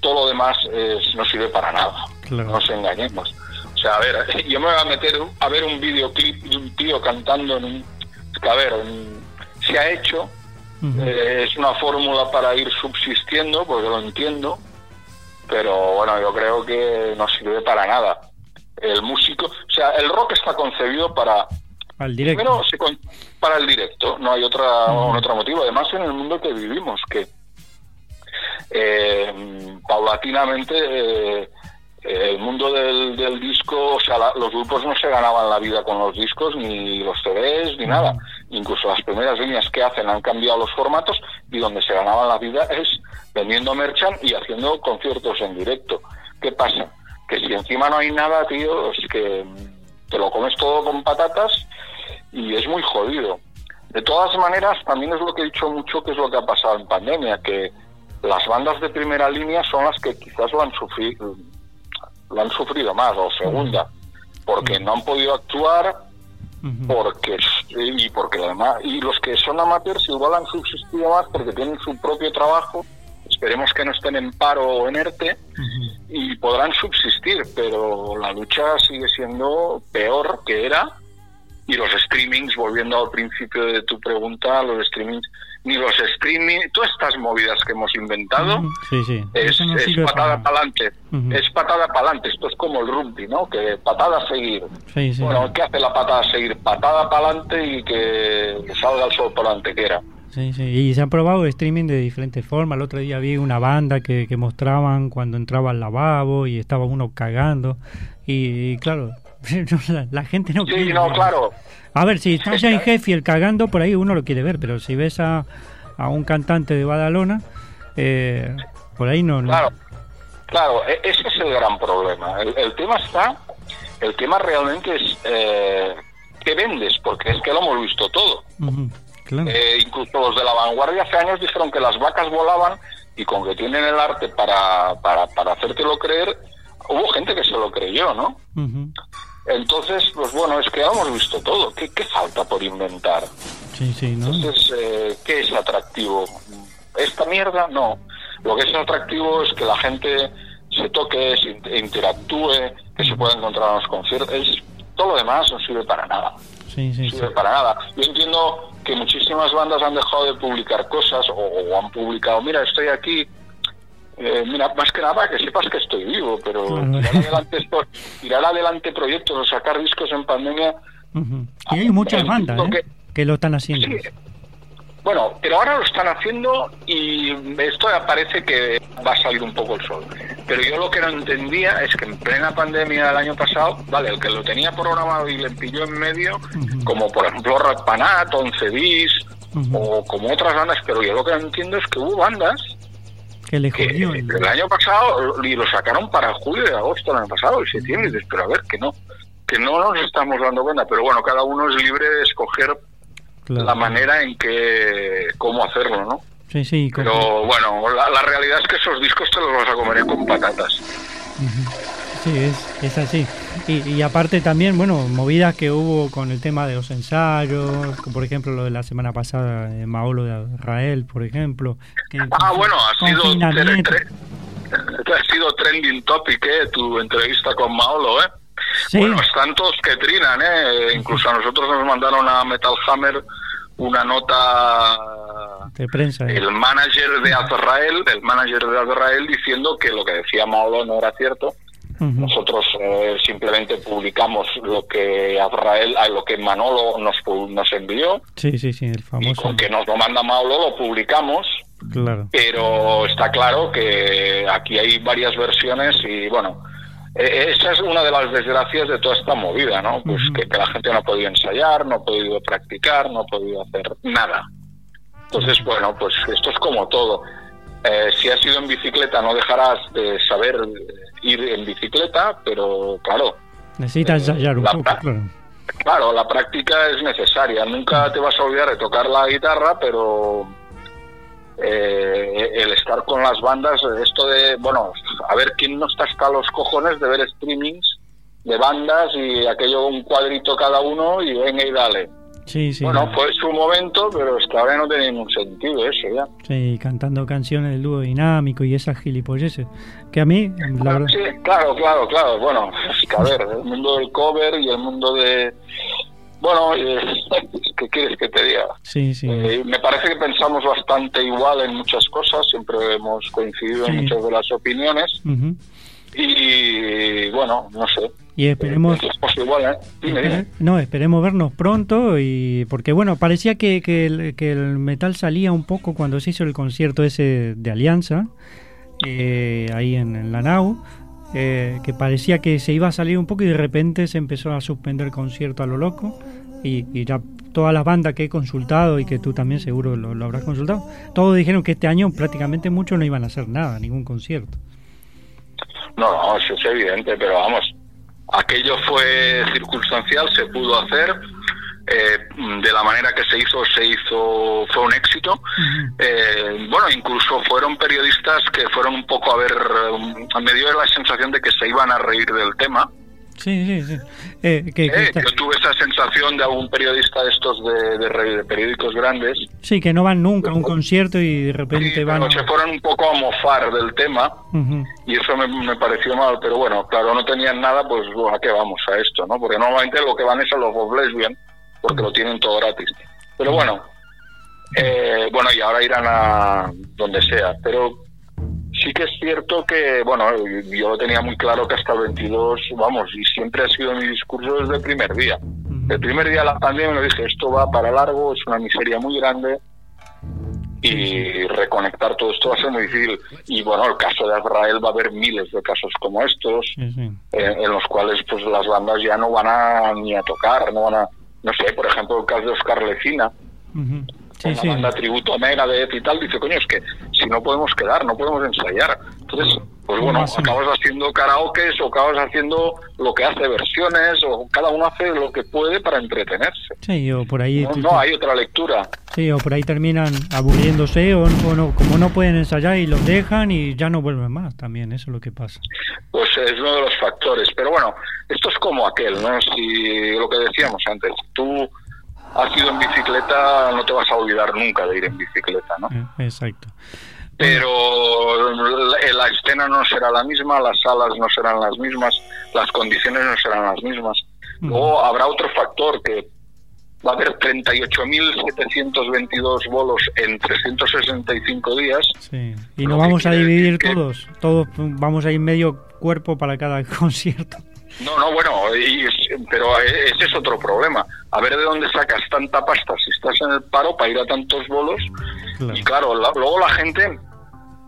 todo lo demás eh, no sirve para nada. Claro. No nos engañemos. O sea, a ver, yo me voy a meter a ver un videoclip de un tío cantando en un... es que, a ver, mm, se ha hecho, eh, es una fórmula para ir subsistiendo, porque lo entiendo, pero bueno, yo creo que no sirve para nada. El músico, o sea, el rock está concebido para Al directo. Primero, se con- para el directo, no hay otra, otro motivo. Además, en el mundo que vivimos, que eh, paulatinamente eh, el mundo del, del disco, o sea, la- los grupos no se ganaban la vida con los discos, ni los CDs, ni nada. Incluso las primeras líneas que hacen han cambiado los formatos y donde se ganaban la vida es vendiendo merchant y haciendo conciertos en directo. ¿Qué pasa? Que si encima no hay nada, tío, es que te lo comes todo con patatas y es muy jodido. De todas maneras, también es lo que he dicho mucho, que es lo que ha pasado en pandemia, que las bandas de primera línea son las que quizás lo han sufrido, lo han sufrido más, o segunda, porque no han podido actuar, porque y porque además y los que son amateurs igual han subsistido más porque tienen su propio trabajo. Esperemos que no estén en paro o en ERTE y podrán subsistir, pero la lucha sigue siendo peor que era y los streamings, volviendo al principio de tu pregunta, los streamings, ni los streaming, todas estas movidas que hemos inventado, Sí, sí. es, patada para- adelante. Es patada para adelante. Esto es como el rugby, ¿no? Que patada a seguir. Sí, sí. Bueno, ¿qué hace la patada a seguir? Patada para adelante y que, que salga el sol por la antequera. Sí, sí. Y se han probado streaming de diferentes formas. El otro día vi una banda que, que mostraban cuando entraba al lavabo y estaba uno cagando. Y, claro, la, la gente no Sí, quiere no, ver. claro. A ver, si está ya en Sheffield cagando, por ahí uno lo quiere ver. Pero si ves a, a un cantante de Badalona, eh, por ahí no. no. Claro, claro, e- ese es el gran problema. El, el tema está, el tema realmente es eh, qué vendes, porque es que lo hemos visto todo. Claro. Eh, incluso los de la vanguardia hace años dijeron que las vacas volaban y con que tienen el arte para, para, para hacértelo creer, hubo gente que se lo creyó, ¿no? Entonces, pues bueno, es que hemos visto todo. ¿Qué, qué falta por inventar? Sí, sí, ¿no? Entonces, eh, ¿qué es atractivo? ¿Esta mierda? No. Lo que es atractivo es que la gente se toque, se in- interactúe, que se pueda encontrar en los conciertos. Todo lo demás no sirve para nada. Sí, sí, No sí. sirve para nada. Yo entiendo que muchísimas bandas han dejado de publicar cosas o, o han publicado, mira, estoy aquí. Eh, mira, más que nada que sepas que estoy vivo, pero tirar, adelante, esto- tirar adelante proyectos o sacar discos en pandemia. Y hay muchas bandas ¿eh? que lo están haciendo. Sí. Bueno, pero ahora lo están haciendo y esto parece que va a salir un poco el sol. Pero yo lo que no entendía es que en plena pandemia del año pasado, vale, el que lo tenía programado y le pilló en medio, como por ejemplo Ratpanat, Once Bis, o como otras bandas, pero yo lo que no entiendo es que hubo bandas Que le que jodió. el- el año pasado y lo sacaron para julio y agosto del año pasado y septiembre y dices, pero a ver que no que no nos estamos dando cuenta pero bueno cada uno es libre de escoger Claro. la manera en que cómo hacerlo no Sí, sí. con- pero bueno la, la realidad es que esos discos te los vas a comer con patatas Sí, es, es así. Y, y aparte también, bueno, movidas que hubo con el tema de los ensayos, por ejemplo lo de la semana pasada de Maolo de Israel, por ejemplo. que ah bueno ha sido tre- tre- ha sido trending topic eh, tu entrevista con Maolo eh Sí. Bueno, están todos que trinan, ¿eh? Incluso a nosotros nos mandaron a Metal Hammer una nota de prensa. eh. el manager de Azrael, el manager de Azrael diciendo que lo que decía Maolo no era cierto. Nosotros eh, simplemente publicamos lo que Azrael, a lo que Manolo nos, nos envió, Sí, sí, sí, el famoso. con que nos lo manda Maolo lo publicamos, Claro. pero está claro que aquí hay varias versiones y bueno, eh, esa es una de las desgracias de toda esta movida, ¿no? Pues que, que la gente no ha podido ensayar, no ha podido practicar, no ha podido hacer nada. Entonces, bueno, pues esto es como todo. Eh, si has ido en bicicleta no dejarás de saber ir en bicicleta, pero claro, Necesitas ensayar un poco, claro. Claro, la práctica es necesaria. Nunca te vas a olvidar de tocar la guitarra, pero eh, el estar con las bandas, esto de, bueno, a ver quién no está hasta los cojones de ver streamings de bandas y aquello un cuadrito cada uno y venga y dale. Sí, sí. Bueno, fue su momento, pero es que ahora no tiene ningún sentido eso ya. Sí, cantando canciones del dúo dinámico y esas gilipolleces. Que a mí, la verdad. Sí, claro, claro, claro. Bueno, es que a ver, el mundo del cover y el mundo de... Bueno, eh, ¿qué quieres que te diga? Sí, sí. Eh, me parece que pensamos bastante igual en muchas cosas, siempre hemos coincidido en Sí. muchas de las opiniones Ujú. y bueno, no sé. Y esperemos. Igual, ¿eh? Dime, dime. No, esperemos vernos pronto y porque bueno, parecía que, que, el, que el metal salía un poco cuando se hizo el concierto ese de Alianza, eh, ahí en, en la NAU, eh, que parecía que se iba a salir un poco y de repente se empezó a suspender el concierto a lo loco y, y ya todas las bandas que he consultado y que tú también seguro lo, lo habrás consultado, todos dijeron que este año prácticamente muchos no iban a hacer nada, ningún concierto. No, no, eso es evidente, pero vamos, aquello fue circunstancial, se pudo hacer. eh, de la manera que se hizo, se hizo, fue un éxito. Eh, bueno, incluso fueron periodistas que fueron un poco a ver, me dio la sensación de que se iban a reír del tema. Sí, sí, sí. Eh, que- Eh, yo tuve esa sensación de algún periodista de estos de, de de periódicos grandes Sí, que no van nunca a un concierto y de repente Sí, van a... se fueron un poco a mofar del tema y eso me, me pareció mal, pero bueno, claro, no tenían nada, pues bueno, ¿a qué vamos a esto? no Porque normalmente lo que van es a los Bob Lesbian, porque lo tienen todo gratis. Pero bueno, eh, bueno, y ahora irán a donde sea. Pero sí que es cierto que, bueno, yo lo tenía muy claro que hasta el 22, vamos, y siempre ha sido mi discurso desde el primer día. El primer día de la pandemia me dije, esto va para largo, es una miseria muy grande y reconectar todo esto va a ser muy difícil. Y bueno, el caso de Israel va a haber miles de casos como estos, eh, en los cuales pues las bandas ya no van a ni a tocar, no van a, no sé, por ejemplo el caso de Oscar Lecina, Sí, la sí. banda tributo a Megadeth y tal, dice, coño, es que si no podemos quedar, no podemos ensayar. Entonces, pues bueno, acabas haciendo karaokes o acabas haciendo lo que hace versiones o cada uno hace lo que puede para entretenerse. Sí, o por ahí, No, no hay otra lectura. sí, o por ahí terminan aburriéndose o, o no, como no pueden ensayar y los dejan y ya no vuelven más también, eso es lo que pasa. Pues es uno de los factores. Pero bueno, esto es como aquel, ¿no? Si lo que decíamos antes, tú has ido en bicicleta, no te vas a olvidar nunca de ir en bicicleta, ¿no? Eh, Exacto. pero la, la escena no será la misma, las salas no serán las mismas, las condiciones no serán las mismas. Luego habrá otro factor que va a haber 38.722 bolos en 365 días. Sí. Y que vamos a dividir que- todos, todos vamos a ir medio cuerpo para cada concierto. No, no, bueno, y pero ese es otro problema. A ver de dónde sacas tanta pasta si estás en el paro para ir a tantos bolos. Y claro, la- luego la gente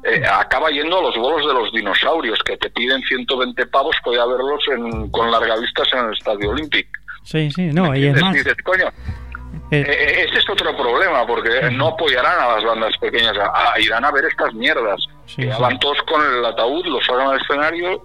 eh, acaba yendo a los bolos de los dinosaurios, que te piden 120 pavos para verlos en- con larga vistas en el Estadio Olímpico. Sí, sí, no, y es más, dices, coño, eh, eh, ese es otro problema, porque no apoyarán a las bandas pequeñas, a- a- irán a ver estas mierdas. que sí. van todos con el ataúd, lo sacan al escenario,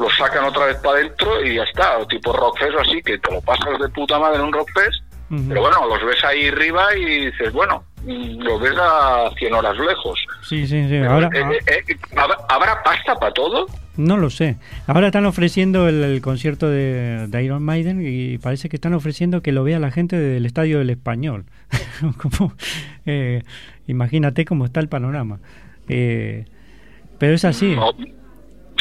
lo sacan otra vez para adentro y ya está. Tipo rockfest o así, que te lo pasas de puta madre en un rockfest, Ujú. pero bueno, los ves ahí arriba y dices, bueno, los ves a 100 horas lejos. sí, sí, sí. Ahora, eh, eh, eh, ¿habrá- ¿Habrá pasta para todo? no lo sé. Ahora están ofreciendo el, el concierto de, de Iron Maiden y parece que están ofreciendo que lo vea la gente del Estadio del Español. Como, eh, imagínate cómo está el panorama. Pero es así. No.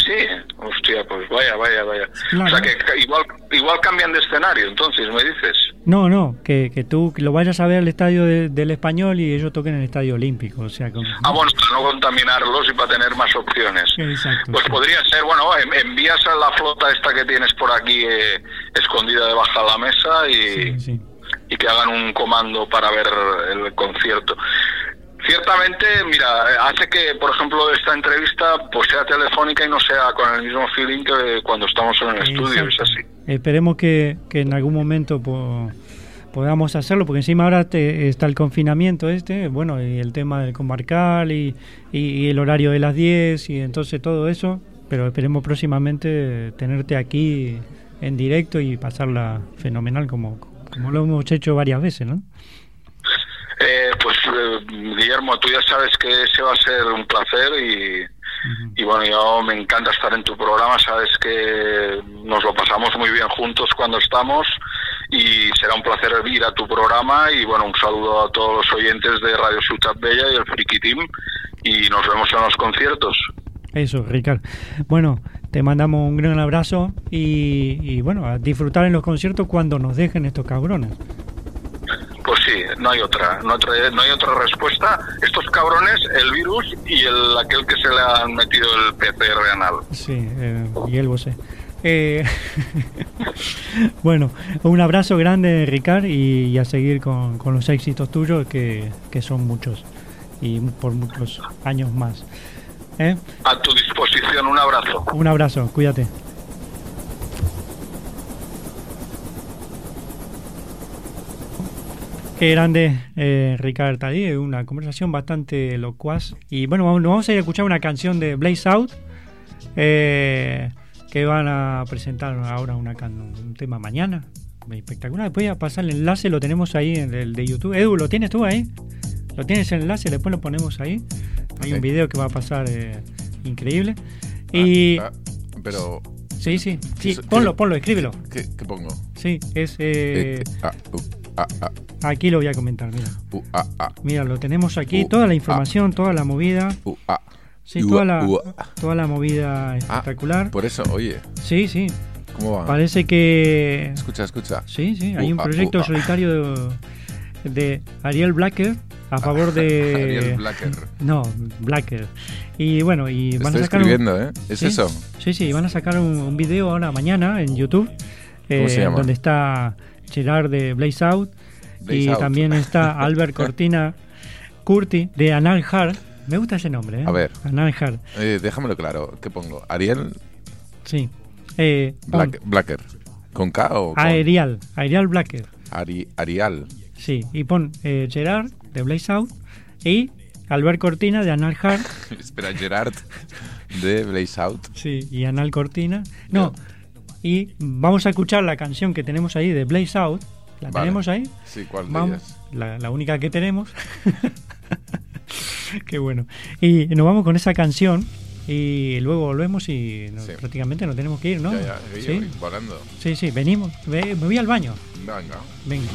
Sí, hostia, pues vaya, vaya, vaya. Claro. O sea que igual, igual cambian de escenario, entonces, me dices. No, no, que, que tú lo vayas a ver al estadio de- del Español y ellos toquen en el Estadio Olímpico. O sea, como- Ah, bueno, para no contaminarlos y para tener más opciones. Exacto. Pues sí. podría ser, bueno, en- envías a la flota esta que tienes por aquí eh, escondida debajo de la mesa y, Sí, sí. y que hagan un comando para ver el concierto. Ciertamente, mira, hace que, por ejemplo, esta entrevista pues sea telefónica y no sea con el mismo feeling que cuando estamos en el estudio, es Exacto. así. Esperemos que, que en algún momento po- podamos hacerlo, porque encima ahora te- está el confinamiento este, bueno, y el tema del comarcal y, y- y el horario de las 10 y entonces todo eso, pero esperemos próximamente tenerte aquí en directo y pasarla fenomenal como, como lo hemos hecho varias veces, ¿no? Eh, pues eh, Guillermo, tú ya sabes que ese va a ser un placer y, y bueno, yo me encanta estar en tu programa, sabes que nos lo pasamos muy bien juntos cuando estamos y será un placer ir a tu programa y bueno, un saludo a todos los oyentes de Radio Ciutat Bella y el Friki Team y nos vemos en los conciertos. Eso, Ricardo. Bueno, te mandamos un gran abrazo y, y bueno, a disfrutar en los conciertos cuando nos dejen estos cabrones. Pues sí, no hay otra, no, otra- no hay otra respuesta. Estos cabrones, el virus y el aquel que se le han metido el PCR anal. Sí, eh, Miguel Bosé. Eh, bueno, un abrazo grande, Ricard, y, y a seguir con, con los éxitos tuyos, que, que son muchos, y por muchos años más. ¿Eh? A tu disposición, un abrazo. Un abrazo, cuídate. Qué grande, eh, Ricardo Tadí, una conversación bastante locuaz. Y bueno, vamos, nos vamos a ir a escuchar una canción de Blaze Out, eh, que van a presentar ahora una un tema mañana. Espectacular. Después voy a pasar el enlace, lo tenemos ahí en el de YouTube. Edu, ¿lo tienes tú ahí? ¿Lo tienes el enlace? Después lo ponemos ahí. Hay un video que va a pasar eh, increíble. Y. Ah, pero. Sí, sí, sí, ponlo, ¿qué- ponlo, escríbelo. ¿Qué, qué pongo? Sí, es. ah, uh, ah, ah, aquí lo voy a comentar, mira. uh, ah, ah, Mira, lo tenemos aquí, Uh, toda la información, toda la movida. uh. Sí, toda la, toda la movida espectacular. Por eso, oye, Sí, sí. ¿Cómo va? Parece que... Escucha, escucha. Sí, sí, hay Uh, un proyecto uh, solitario de, de Ariel Blacker a favor de... Ariel Blacker. No, Blacker. Y bueno, y van Estoy a sacar... un- escribiendo, ¿eh? ¿Es ¿Sí? eso? Sí, sí, van a sacar un, un video ahora mañana en YouTube. eh, ¿Cómo se llama? Donde está Gerard de Blaze Out. Blaze y Out. también está Albert Cortina Curti de Anal Hard. Me gusta ese nombre, ¿eh? A ver. Anal Hard. Eh, déjamelo claro. ¿Qué pongo? ¿Ariel Sí. Eh, Black- Blacker? ¿Con K o con Aerial. Aerial Blacker. Ari- Arial? Sí. Y pon eh, Gerard de Blaze Out. Y Albert Cortina de Anal Hard. Espera, Gerard de Blaze Out. Sí, y Anal Cortina. No, y vamos a escuchar la canción que tenemos ahí de Blaze Out. ¿La Vale. tenemos ahí? Sí, ¿cuál de Vamos, ellas? la, la única que tenemos. Qué bueno. Y nos vamos con esa canción y luego volvemos y no- Sí. prácticamente nos tenemos que ir, ¿no? Ya, ya, yo ¿Sí? voy volando. sí, sí, venimos. Ve- me voy al baño. Venga. Venga.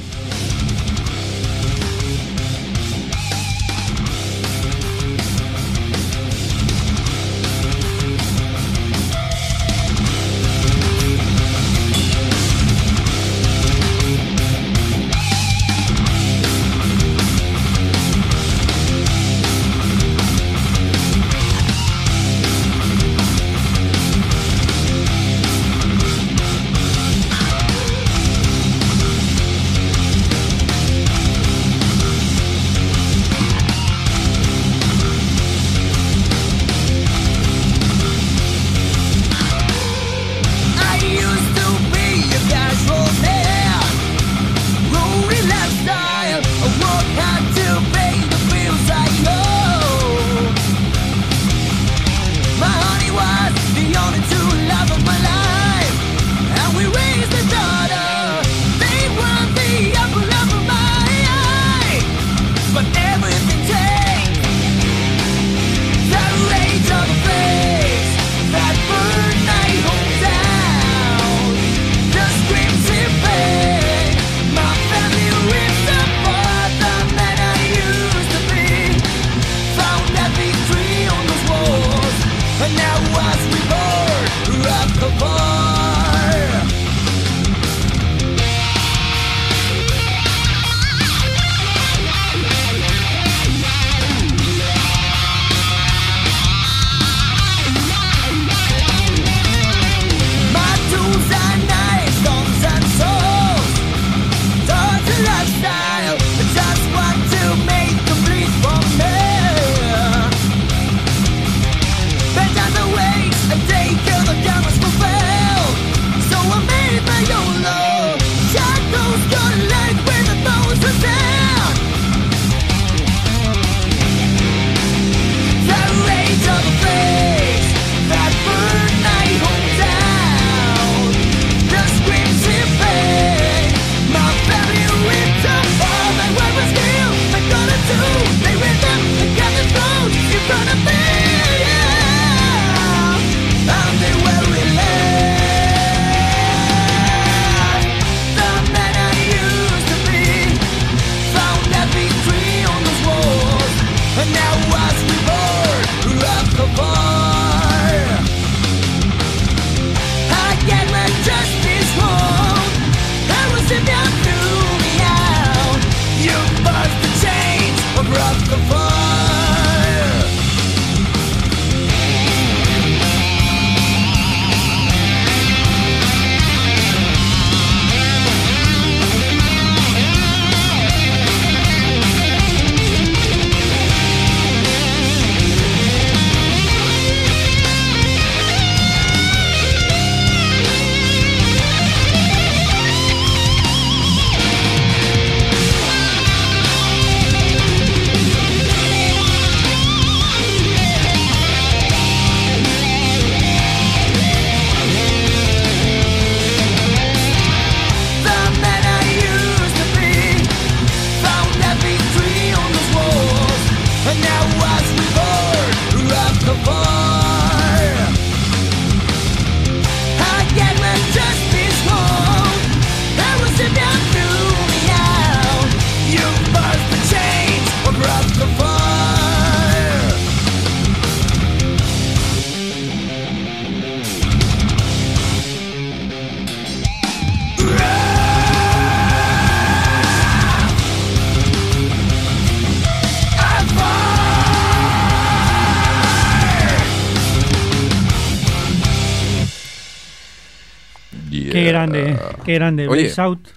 Grande, qué grande. Oye. Out.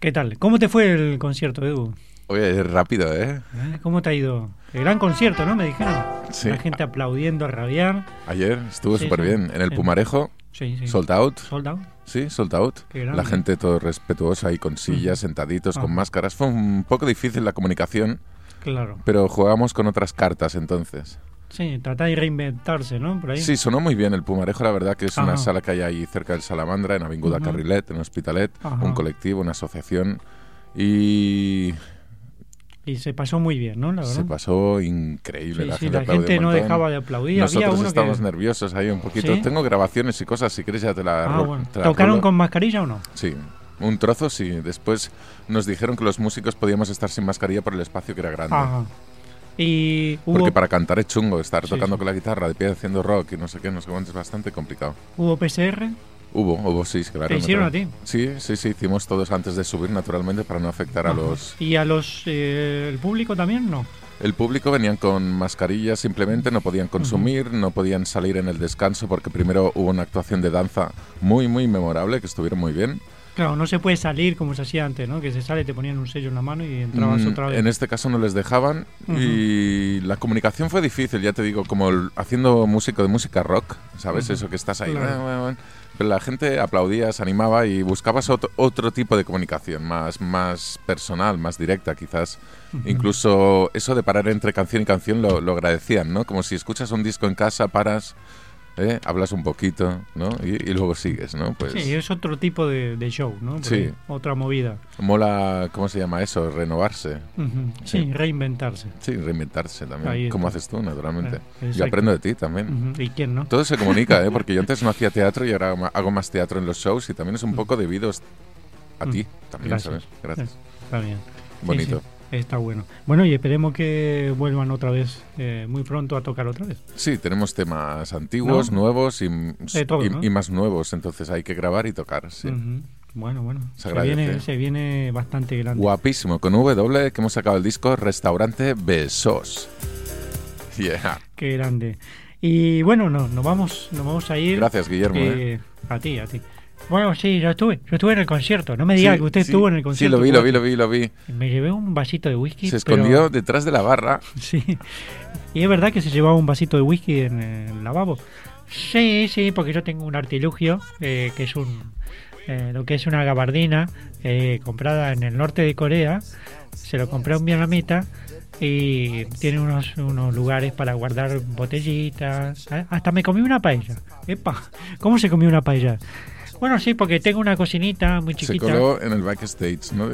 ¿Qué tal? ¿Cómo te fue el concierto, Edu? Oye, rápido, ¿eh? ¿Eh? ¿Cómo te ha ido? El gran concierto, ¿no? Me dijeron. Sí. La gente aplaudiendo a rabiar. Ayer estuvo súper sí. bien. En el. Pumarejo, Sí, sí. sold out. Sold out. Sí, sold out. La gente todo respetuosa y con sillas, sentaditos, con Ajá. máscaras. Fue un poco difícil la comunicación, Claro. pero jugamos con otras cartas entonces. Sí, tratar de reinventarse, ¿no? Por ahí. Sí, sonó muy bien el Pumarejo, la verdad que es una Ajá. sala que hay ahí cerca del Salamandra, en Avinguda. Carrilet, en Hospitalet, Ajá. un colectivo, una asociación. Y Y se pasó muy bien, ¿no? La verdad. se pasó increíble. Sí, la sí, gente, la gente no dejaba de aplaudir. Nosotros Había uno estábamos que... nerviosos ahí un poquito. ¿Sí? Tengo grabaciones y cosas, si quieres ya te la Ah, bueno. te la ¿Tocaron rulo. con mascarilla o no? Sí, un trozo sí. Después nos dijeron que los músicos podíamos estar sin mascarilla por el espacio que era grande. Ajá. Y hubo, Porque para cantar es chungo, estar Sí, tocando sí. con la guitarra de pie haciendo rock y no sé qué, no sé cuánto, es bastante complicado. hubo PCR. Hubo, hubo, sí, claro. ¿Te hicieron a ti? Sí, sí, sí, hicimos todos antes de subir, naturalmente, para no afectar a los... ¿Y a los eh, el público también? No. El público venían con mascarillas simplemente, no podían consumir, no podían salir en el descanso porque primero hubo una actuación de danza muy, muy memorable, que estuvieron muy bien. Claro, no se puede salir como se hacía antes, ¿no? Que se sale, te ponían un sello en la mano y entrabas Mm, otra vez. En este caso no les dejaban Ujú. y la comunicación fue difícil, ya te digo, como el- haciendo músico de música rock, ¿sabes? Ujú. Eso que estás ahí. Claro. Pero la gente aplaudía, se animaba y buscabas otro, otro tipo de comunicación, más, más personal, más directa quizás. Ujú. Incluso eso de parar entre canción y canción lo, lo agradecían, ¿no? Como si escuchas un disco en casa, paras, ¿eh? hablas un poquito, ¿no? Y, y luego sigues, ¿no? Pues Sí, es otro tipo de, de show, ¿no? Por Sí. Otra movida. mola, ¿cómo se llama eso? Renovarse. Sí, Sí. reinventarse. Sí, reinventarse también. Como haces tú, naturalmente. Eh, Yo aprendo de ti también. ¿Y quién no? Todo se comunica, ¿eh? Porque yo antes no hacía teatro y ahora hago más teatro en los shows y también es un poco debido a ti también, Gracias. ¿sabes? Gracias. Está bien. Sí, Bonito. sí, está bueno. Bueno, y esperemos que vuelvan otra vez, eh, muy pronto a tocar otra vez. Sí, tenemos temas antiguos, ¿No? nuevos y, todo, y- ¿no? y más nuevos, entonces hay que grabar y tocar, sí. Bueno, bueno. Se viene, se viene bastante grande. Guapísimo, con W que hemos sacado el disco Restaurante Besos. Yeah. Qué grande. Y bueno, no, nos vamos, nos vamos a ir. Gracias, Guillermo, eh, A ti, a ti. Bueno, sí, yo estuve, yo estuve en el concierto. No me diga Sí, que usted sí. estuvo en el Sí, concierto. lo vi, lo vi, lo vi, lo vi. Me llevé un vasito de whisky. Se pero- escondió detrás de la barra. Sí. Y es verdad que se llevaba un vasito de whisky en el lavabo. Sí, sí, porque yo tengo un artilugio eh, que es un eh, lo que es una gabardina eh, comprada en el norte de Corea. Se lo compré a un vietnamita y tiene unos, unos lugares para guardar botellitas. Ah, Hasta me comí una paella. Epa, ¿cómo se comió una paella? Bueno, sí, porque tengo una cocinita muy Se chiquita. coló en el backstage, ¿no?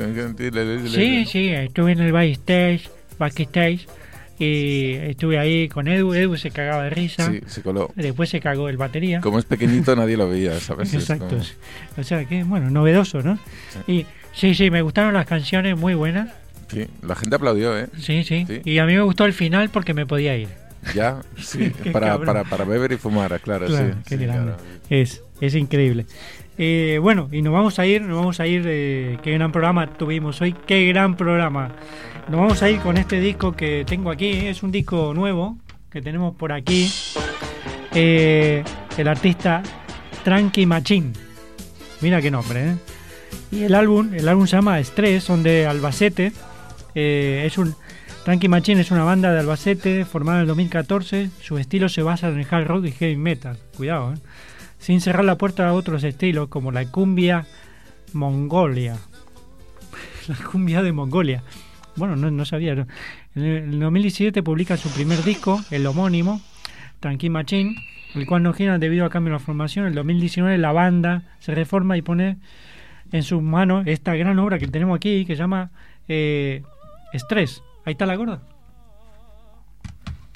Sí, sí, estuve en el backstage, backstage y estuve ahí con Edu, Edu se cagaba de risa. Sí, se coló. Después se cagó el batería. Como es pequeñito nadie lo veía, ¿sabes? Es Exacto. O sea que, bueno, novedoso, ¿no? Y sí, sí, me gustaron las canciones, muy buenas. Sí, la gente aplaudió, ¿eh? Sí, sí, Sí. Y a mí me gustó el final porque me podía ir. Ya, sí, para, para, para beber y fumar, claro, Claro, sí. qué sí, claro. Es, es increíble. Eh, bueno, y nos vamos a ir, nos vamos a ir, eh, qué gran programa tuvimos hoy, qué gran programa. Nos vamos a ir con este disco que tengo aquí, es un disco nuevo que tenemos por aquí. Eh, el artista Tranqui Machín. Mira qué nombre. Y el álbum, el álbum se llama Estrés, son de Albacete. Es un Tranqui Machine es una banda de Albacete formada en el 2014. Su estilo se basa en el hard rock y heavy metal. Cuidado, ¿eh? Sin cerrar la puerta a otros estilos como la cumbia Mongolia. La cumbia de Mongolia. Bueno, no, no sabía. ¿no? En el 2017 publica su primer disco, el homónimo, Tranqui Machine, el cual no gira debido a cambio en la formación. En el 2019 la banda se reforma y pone en sus manos esta gran obra que tenemos aquí que se llama eh, Estrés. Ahí está la gorda.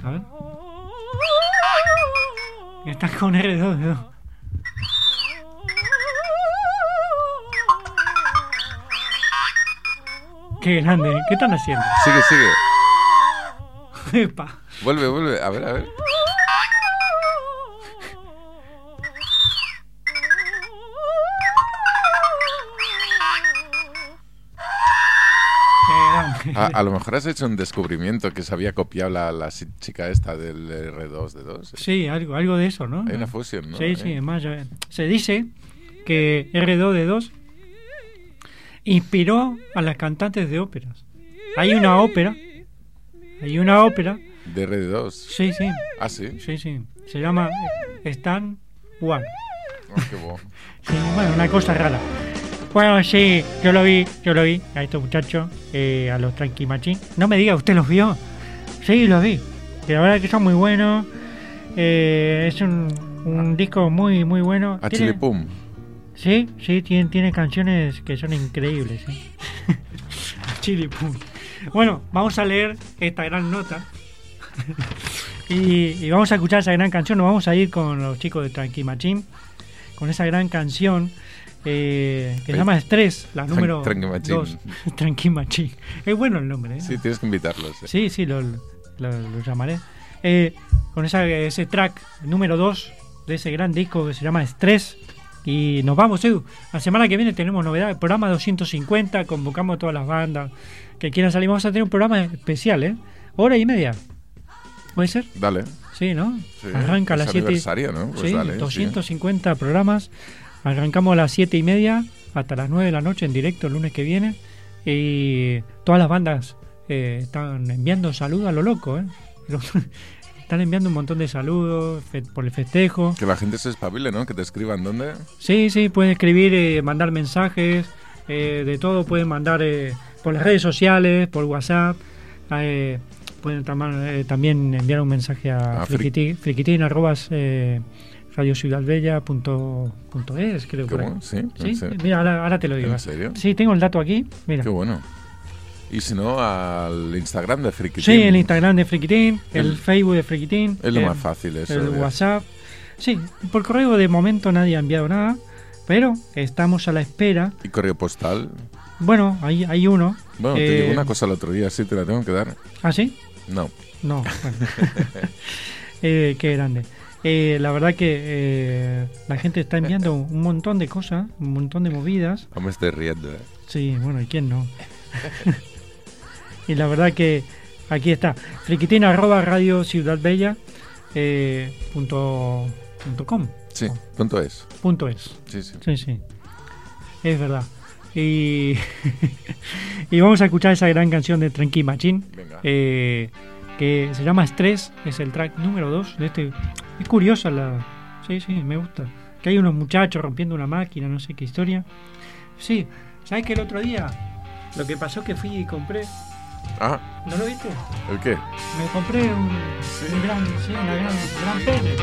A ver. Está con R2. Qué grande, ¿eh? ¿qué están haciendo? Sigue, sigue. Epa. Vuelve, vuelve. A ver, a ver. A, a lo mejor has hecho un descubrimiento que se había copiado la, chica esta del R2D2. ¿eh? Sí, algo, algo de eso, ¿no? Hay una fusión, ¿no? Sí, sí, además se dice que R2D2 inspiró a las cantantes de óperas. Hay una ópera, hay una ópera, De RD2. sí, sí, Ah, sí. sí, sí, se llama Stan One. Oh, qué bueno. Sí, bueno, una cosa rara. Bueno, sí, yo lo vi, yo lo vi a estos muchachos, eh, a los Tranqui Machín. No me diga, ¿usted los vio? Sí, los vi. Y la verdad que son muy buenos. Eh, es un, un disco muy, muy bueno. A Chile Pum. Sí, sí, tiene, tiene canciones que son increíbles. ¿sí? Chili Pum. Bueno, vamos a leer esta gran nota. y, y vamos a escuchar esa gran canción. Nos vamos a ir con los chicos de Tranqui Machín. Con esa gran canción eh, que se llama Estrés, la número Tranqui Machín. 2. Tranqui Machín. Es bueno el nombre, ¿eh? Sí, tienes que invitarlos. eh. Sí, sí, lo, lo- lo llamaré. Eh, con esa, ese track número 2 de ese gran disco que se llama Estrés. Y nos vamos, Edu. La semana que viene tenemos novedades. Programa 250. Convocamos a todas las bandas que quieran salir. Vamos a tener un programa especial, ¿eh? Hora y media. ¿Puede ser? Dale. Sí, ¿no? Sí, Arranca a las 7. aniversario, ¿no? Pues sí, dale, sí. 250 programas. Arrancamos a las 7 y media hasta las 9 de la noche en directo el lunes que viene. Y todas las bandas eh, están enviando saludos a lo loco, ¿eh? Están enviando un montón de saludos por el festejo. Que la gente se espabile, ¿no? Que te escriban dónde. Sí, sí, pueden escribir, eh, mandar mensajes, eh, de todo. Pueden mandar eh, por las redes sociales, por WhatsApp. eh, pueden eh, también enviar un mensaje a Ah, fri- friquitín, friquitín arrobas, eh, radiociudadbella.es, creo bueno, sí, Sí, mira, ahora, ahora te lo digo. ¿En serio? Sí, tengo el dato aquí. Mira. Qué bueno. Y si no, al Instagram de Friki Sí, el Instagram de Friquitín, el, El- Facebook de Friquitín. Es lo eh, más fácil eso. El WhatsApp. Sí, por correo de momento nadie ha enviado nada, pero estamos a la espera. Y correo postal. Bueno, hay, hay uno. Bueno, te eh, llegó una cosa el otro día, sí, te la tengo que dar. ¿Ah, sí? No. No. bueno. Eh, qué grande. Eh, la verdad que eh, la gente está enviando un montón de cosas, un montón de movidas. No me estoy riendo, ¿eh? Sí, bueno, ¿y quién no? Y la verdad que aquí está. Friquitín arroba radio ciudad bella eh, punto, punto com. Sí, punto es. Punto es. Sí, sí. Sí, sí. Es verdad. Y, y vamos a escuchar esa gran canción de Tranqui Machín. Venga. eh, que se llama Estrés. Es el track número 2 de este. Es curiosa la. Sí, sí, me gusta. Que hay unos muchachos rompiendo una máquina, no sé qué historia. Sí, ¿sabes que el otro día lo que pasó que fui y compré. Ah, ¿No lo viste? ¿el qué? Me compré un, un gran, sí, una gran, gran pene.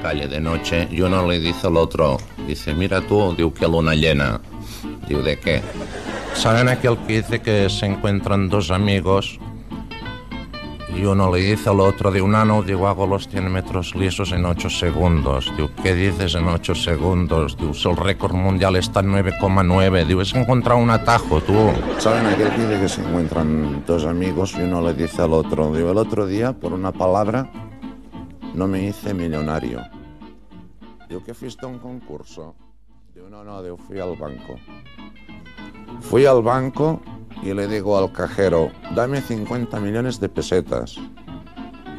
Calle de noche y uno le dice al otro, dice, mira tú, digo que luna llena. Digo, ¿de qué? ¿Saben aquel que dice que se encuentran dos amigos y uno le dice al otro, digo, nano, digo, hago los 100 metros lisos en 8 segundos. Digo, ¿qué dices en 8 segundos? Digo, el récord mundial está en 9,9. Digo, es encontrado un atajo, tú. ¿Saben aquel que dice que se encuentran dos amigos y uno le dice al otro, digo, el otro día, por una palabra, no me hice millonario. Digo, ¿que fuiste a un concurso? Digo, no, no, fui al banco. Fui al banco y le digo al cajero, dame 50 millones de pesetas.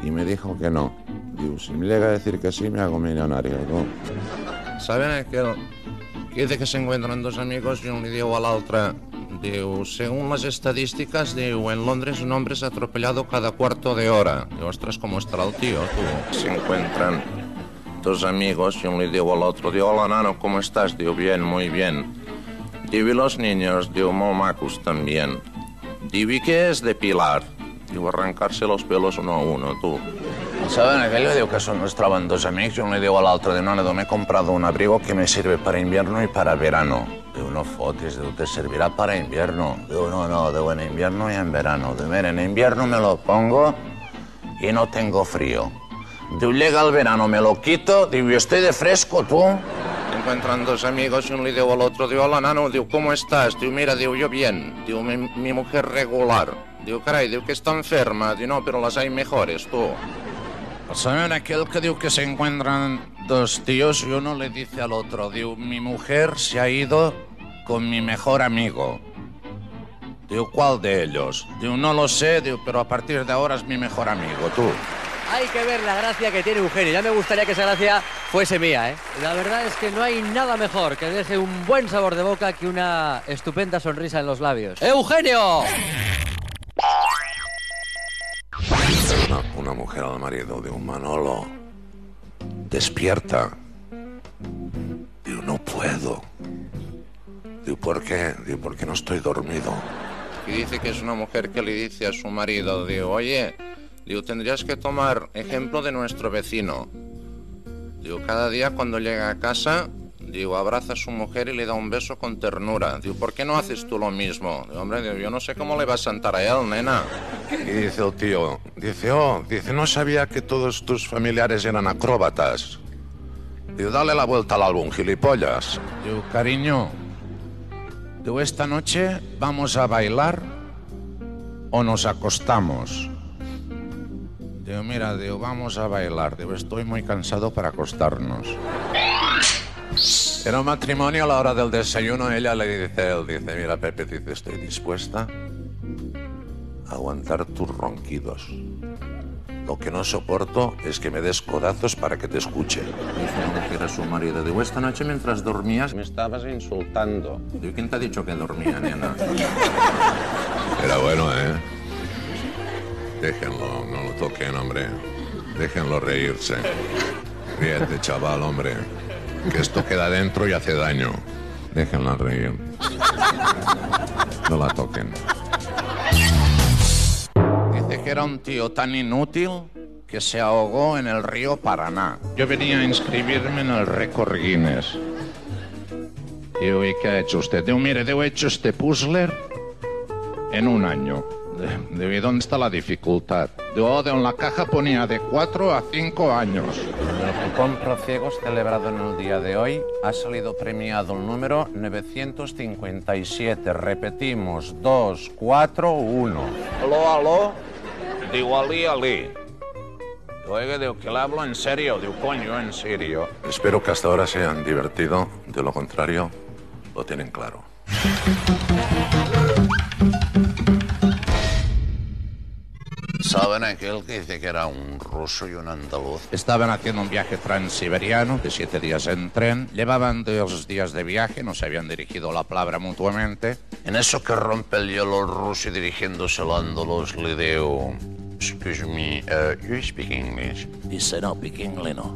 Y me dijo que no. Digo, si me llega a decir que sí, me hago millonario. ¿Saben aquel que dice que se encuentran dos amigos y un le digo al otro, digo, según las estadísticas, digo, en Londres un hombre es atropellado cada cuarto de hora. Digo, ostras, ¿cómo estará el tío? Tú? Se encuentran dos amigos y un le digo al otro, digo, hola, nano, ¿cómo estás? Digo, bien, muy bien. Digo, y los niños, digo, molt macos también. Digo, ¿y qué es depilar? Digo, arrancarse los pelos uno a uno, tú. ¿Saben aquello? Digo que son, nos troben dos amigos y uno le digo al otro, de no, no, me he comprado un abrigo que me sirve para invierno y para verano. Digo, no fotis, digo, te servirá para invierno. Digo, no, no, digo, en invierno y en verano. Digo, mira, en invierno me lo pongo y no tengo frío. Digo, llega el verano, me lo quito, digo, y estoy de fresco, tú. Encuentran dos amigos y uno le digo al otro, digo, hola, nano, digo, ¿cómo estás? Digo, mira, digo, yo bien. Digo, mi, mi mujer regular. Digo, caray, digo, que está enferma. Digo, no, pero las hay mejores, tú. ¿Saben aquel que digo que se encuentran dos tíos y uno le dice al otro, digo, mi mujer se ha ido con mi mejor amigo. Digo, ¿cuál de ellos? Digo, no lo sé, digo, pero a partir de ahora es mi mejor amigo, tú. Hay que ver la gracia que tiene Eugenio. Ya me gustaría que esa gracia fuese mía, ¿eh? La verdad es que no hay nada mejor que deje un buen sabor de boca que una estupenda sonrisa en los labios. ¡Eugenio! Una, una mujer al marido de un Manolo. Despierta. Digo, no puedo. Digo, ¿por qué? Digo, porque no estoy dormido. Y dice que es una mujer que le dice a su marido, digo, oye, digo, tendrías que tomar ejemplo de nuestro vecino. Digo, cada día cuando llega a casa, digo, abraza a su mujer y le da un beso con ternura. Digo, ¿por qué no haces tú lo mismo? Digo, hombre, digo, yo no sé cómo le va a sentar a él, nena. Y dice el tío, dice, oh, dice, no sabía que todos tus familiares eran acróbatas. Digo, dale la vuelta al álbum, gilipollas. Digo, cariño, digo, esta noche vamos a bailar o nos acostamos. Digo, mira, digo, vamos a bailar. Digo, estoy muy cansado para acostarnos. Era un matrimonio a la hora del desayuno. Ella le dice él, dice, mira, Pepe, dice, estoy dispuesta a aguantar tus ronquidos. Lo que no soporto es que me des codazos para que te escuche. Dice la mujer a su marido, digo, esta noche mientras dormías me estabas insultando. Digo, ¿quién te ha dicho que dormía, nena? Era bueno, ¿eh? Déjenlo, no lo toquen, hombre. Déjenlo reírse. Ríete, chaval, hombre. Que esto queda dentro y hace daño. Déjenla reír. No la toquen. Dice que era un tío tan inútil que se ahogó en el río Paraná. Yo venía a inscribirme en el récord Guinness. Digo, ¿y qué ha hecho usted? Digo, mire, yo he hecho este puzzle en un año. Digo, ¿y dónde está la dificultad? Digo, en la caja ponía de 4 a 5 años. El cupón Pro Ciegos celebrado en el día de hoy ha salido premiado el número 957. Repetimos, 241. Aló, aló. Digo, alí, alí. Oiga, digo, que le hablo en serio. Digo, coño, en serio. Espero que hasta ahora se hayan divertido. De lo contrario, lo tienen claro. ¿Saben aquel que dice que era un ruso y un andaluz? Estaban haciendo un viaje transiberiano de siete días en tren. Llevaban dos días de viaje, no se habían dirigido la palabra mutuamente. En eso que rompe el hielo el ruso y dirigiéndose al andaluz le digo... Excuse me, uh, you speak English? Dice, no, speak English, no.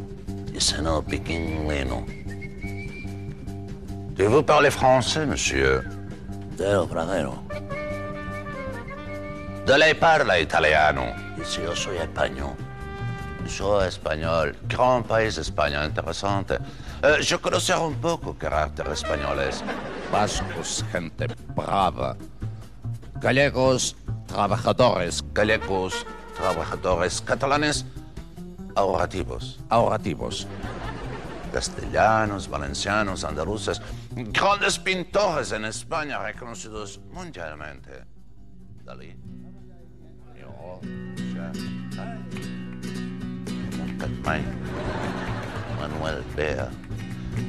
Dice, no, speak English, no. De vous parlez français, monsieur? Del francero. De lei parla italiano? Dice, yo soy español. Yo español, gran país España, interesante. Eh, yo conocer un poco carácter españoles. Vascos, gente brava. Gallegos, trabajadores. Gallegos, trabajadores. Catalanes, ahorrativos. Ahorrativos. Castellanos, valencianos, andaluces. Grandes pintores en España reconocidos mundialmente. Dalí. Manuel Beer.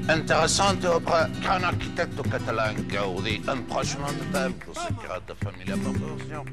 Interessante opera qu'un architecte catalan gaudit un proche de temps pour ce grade de famille à proportion.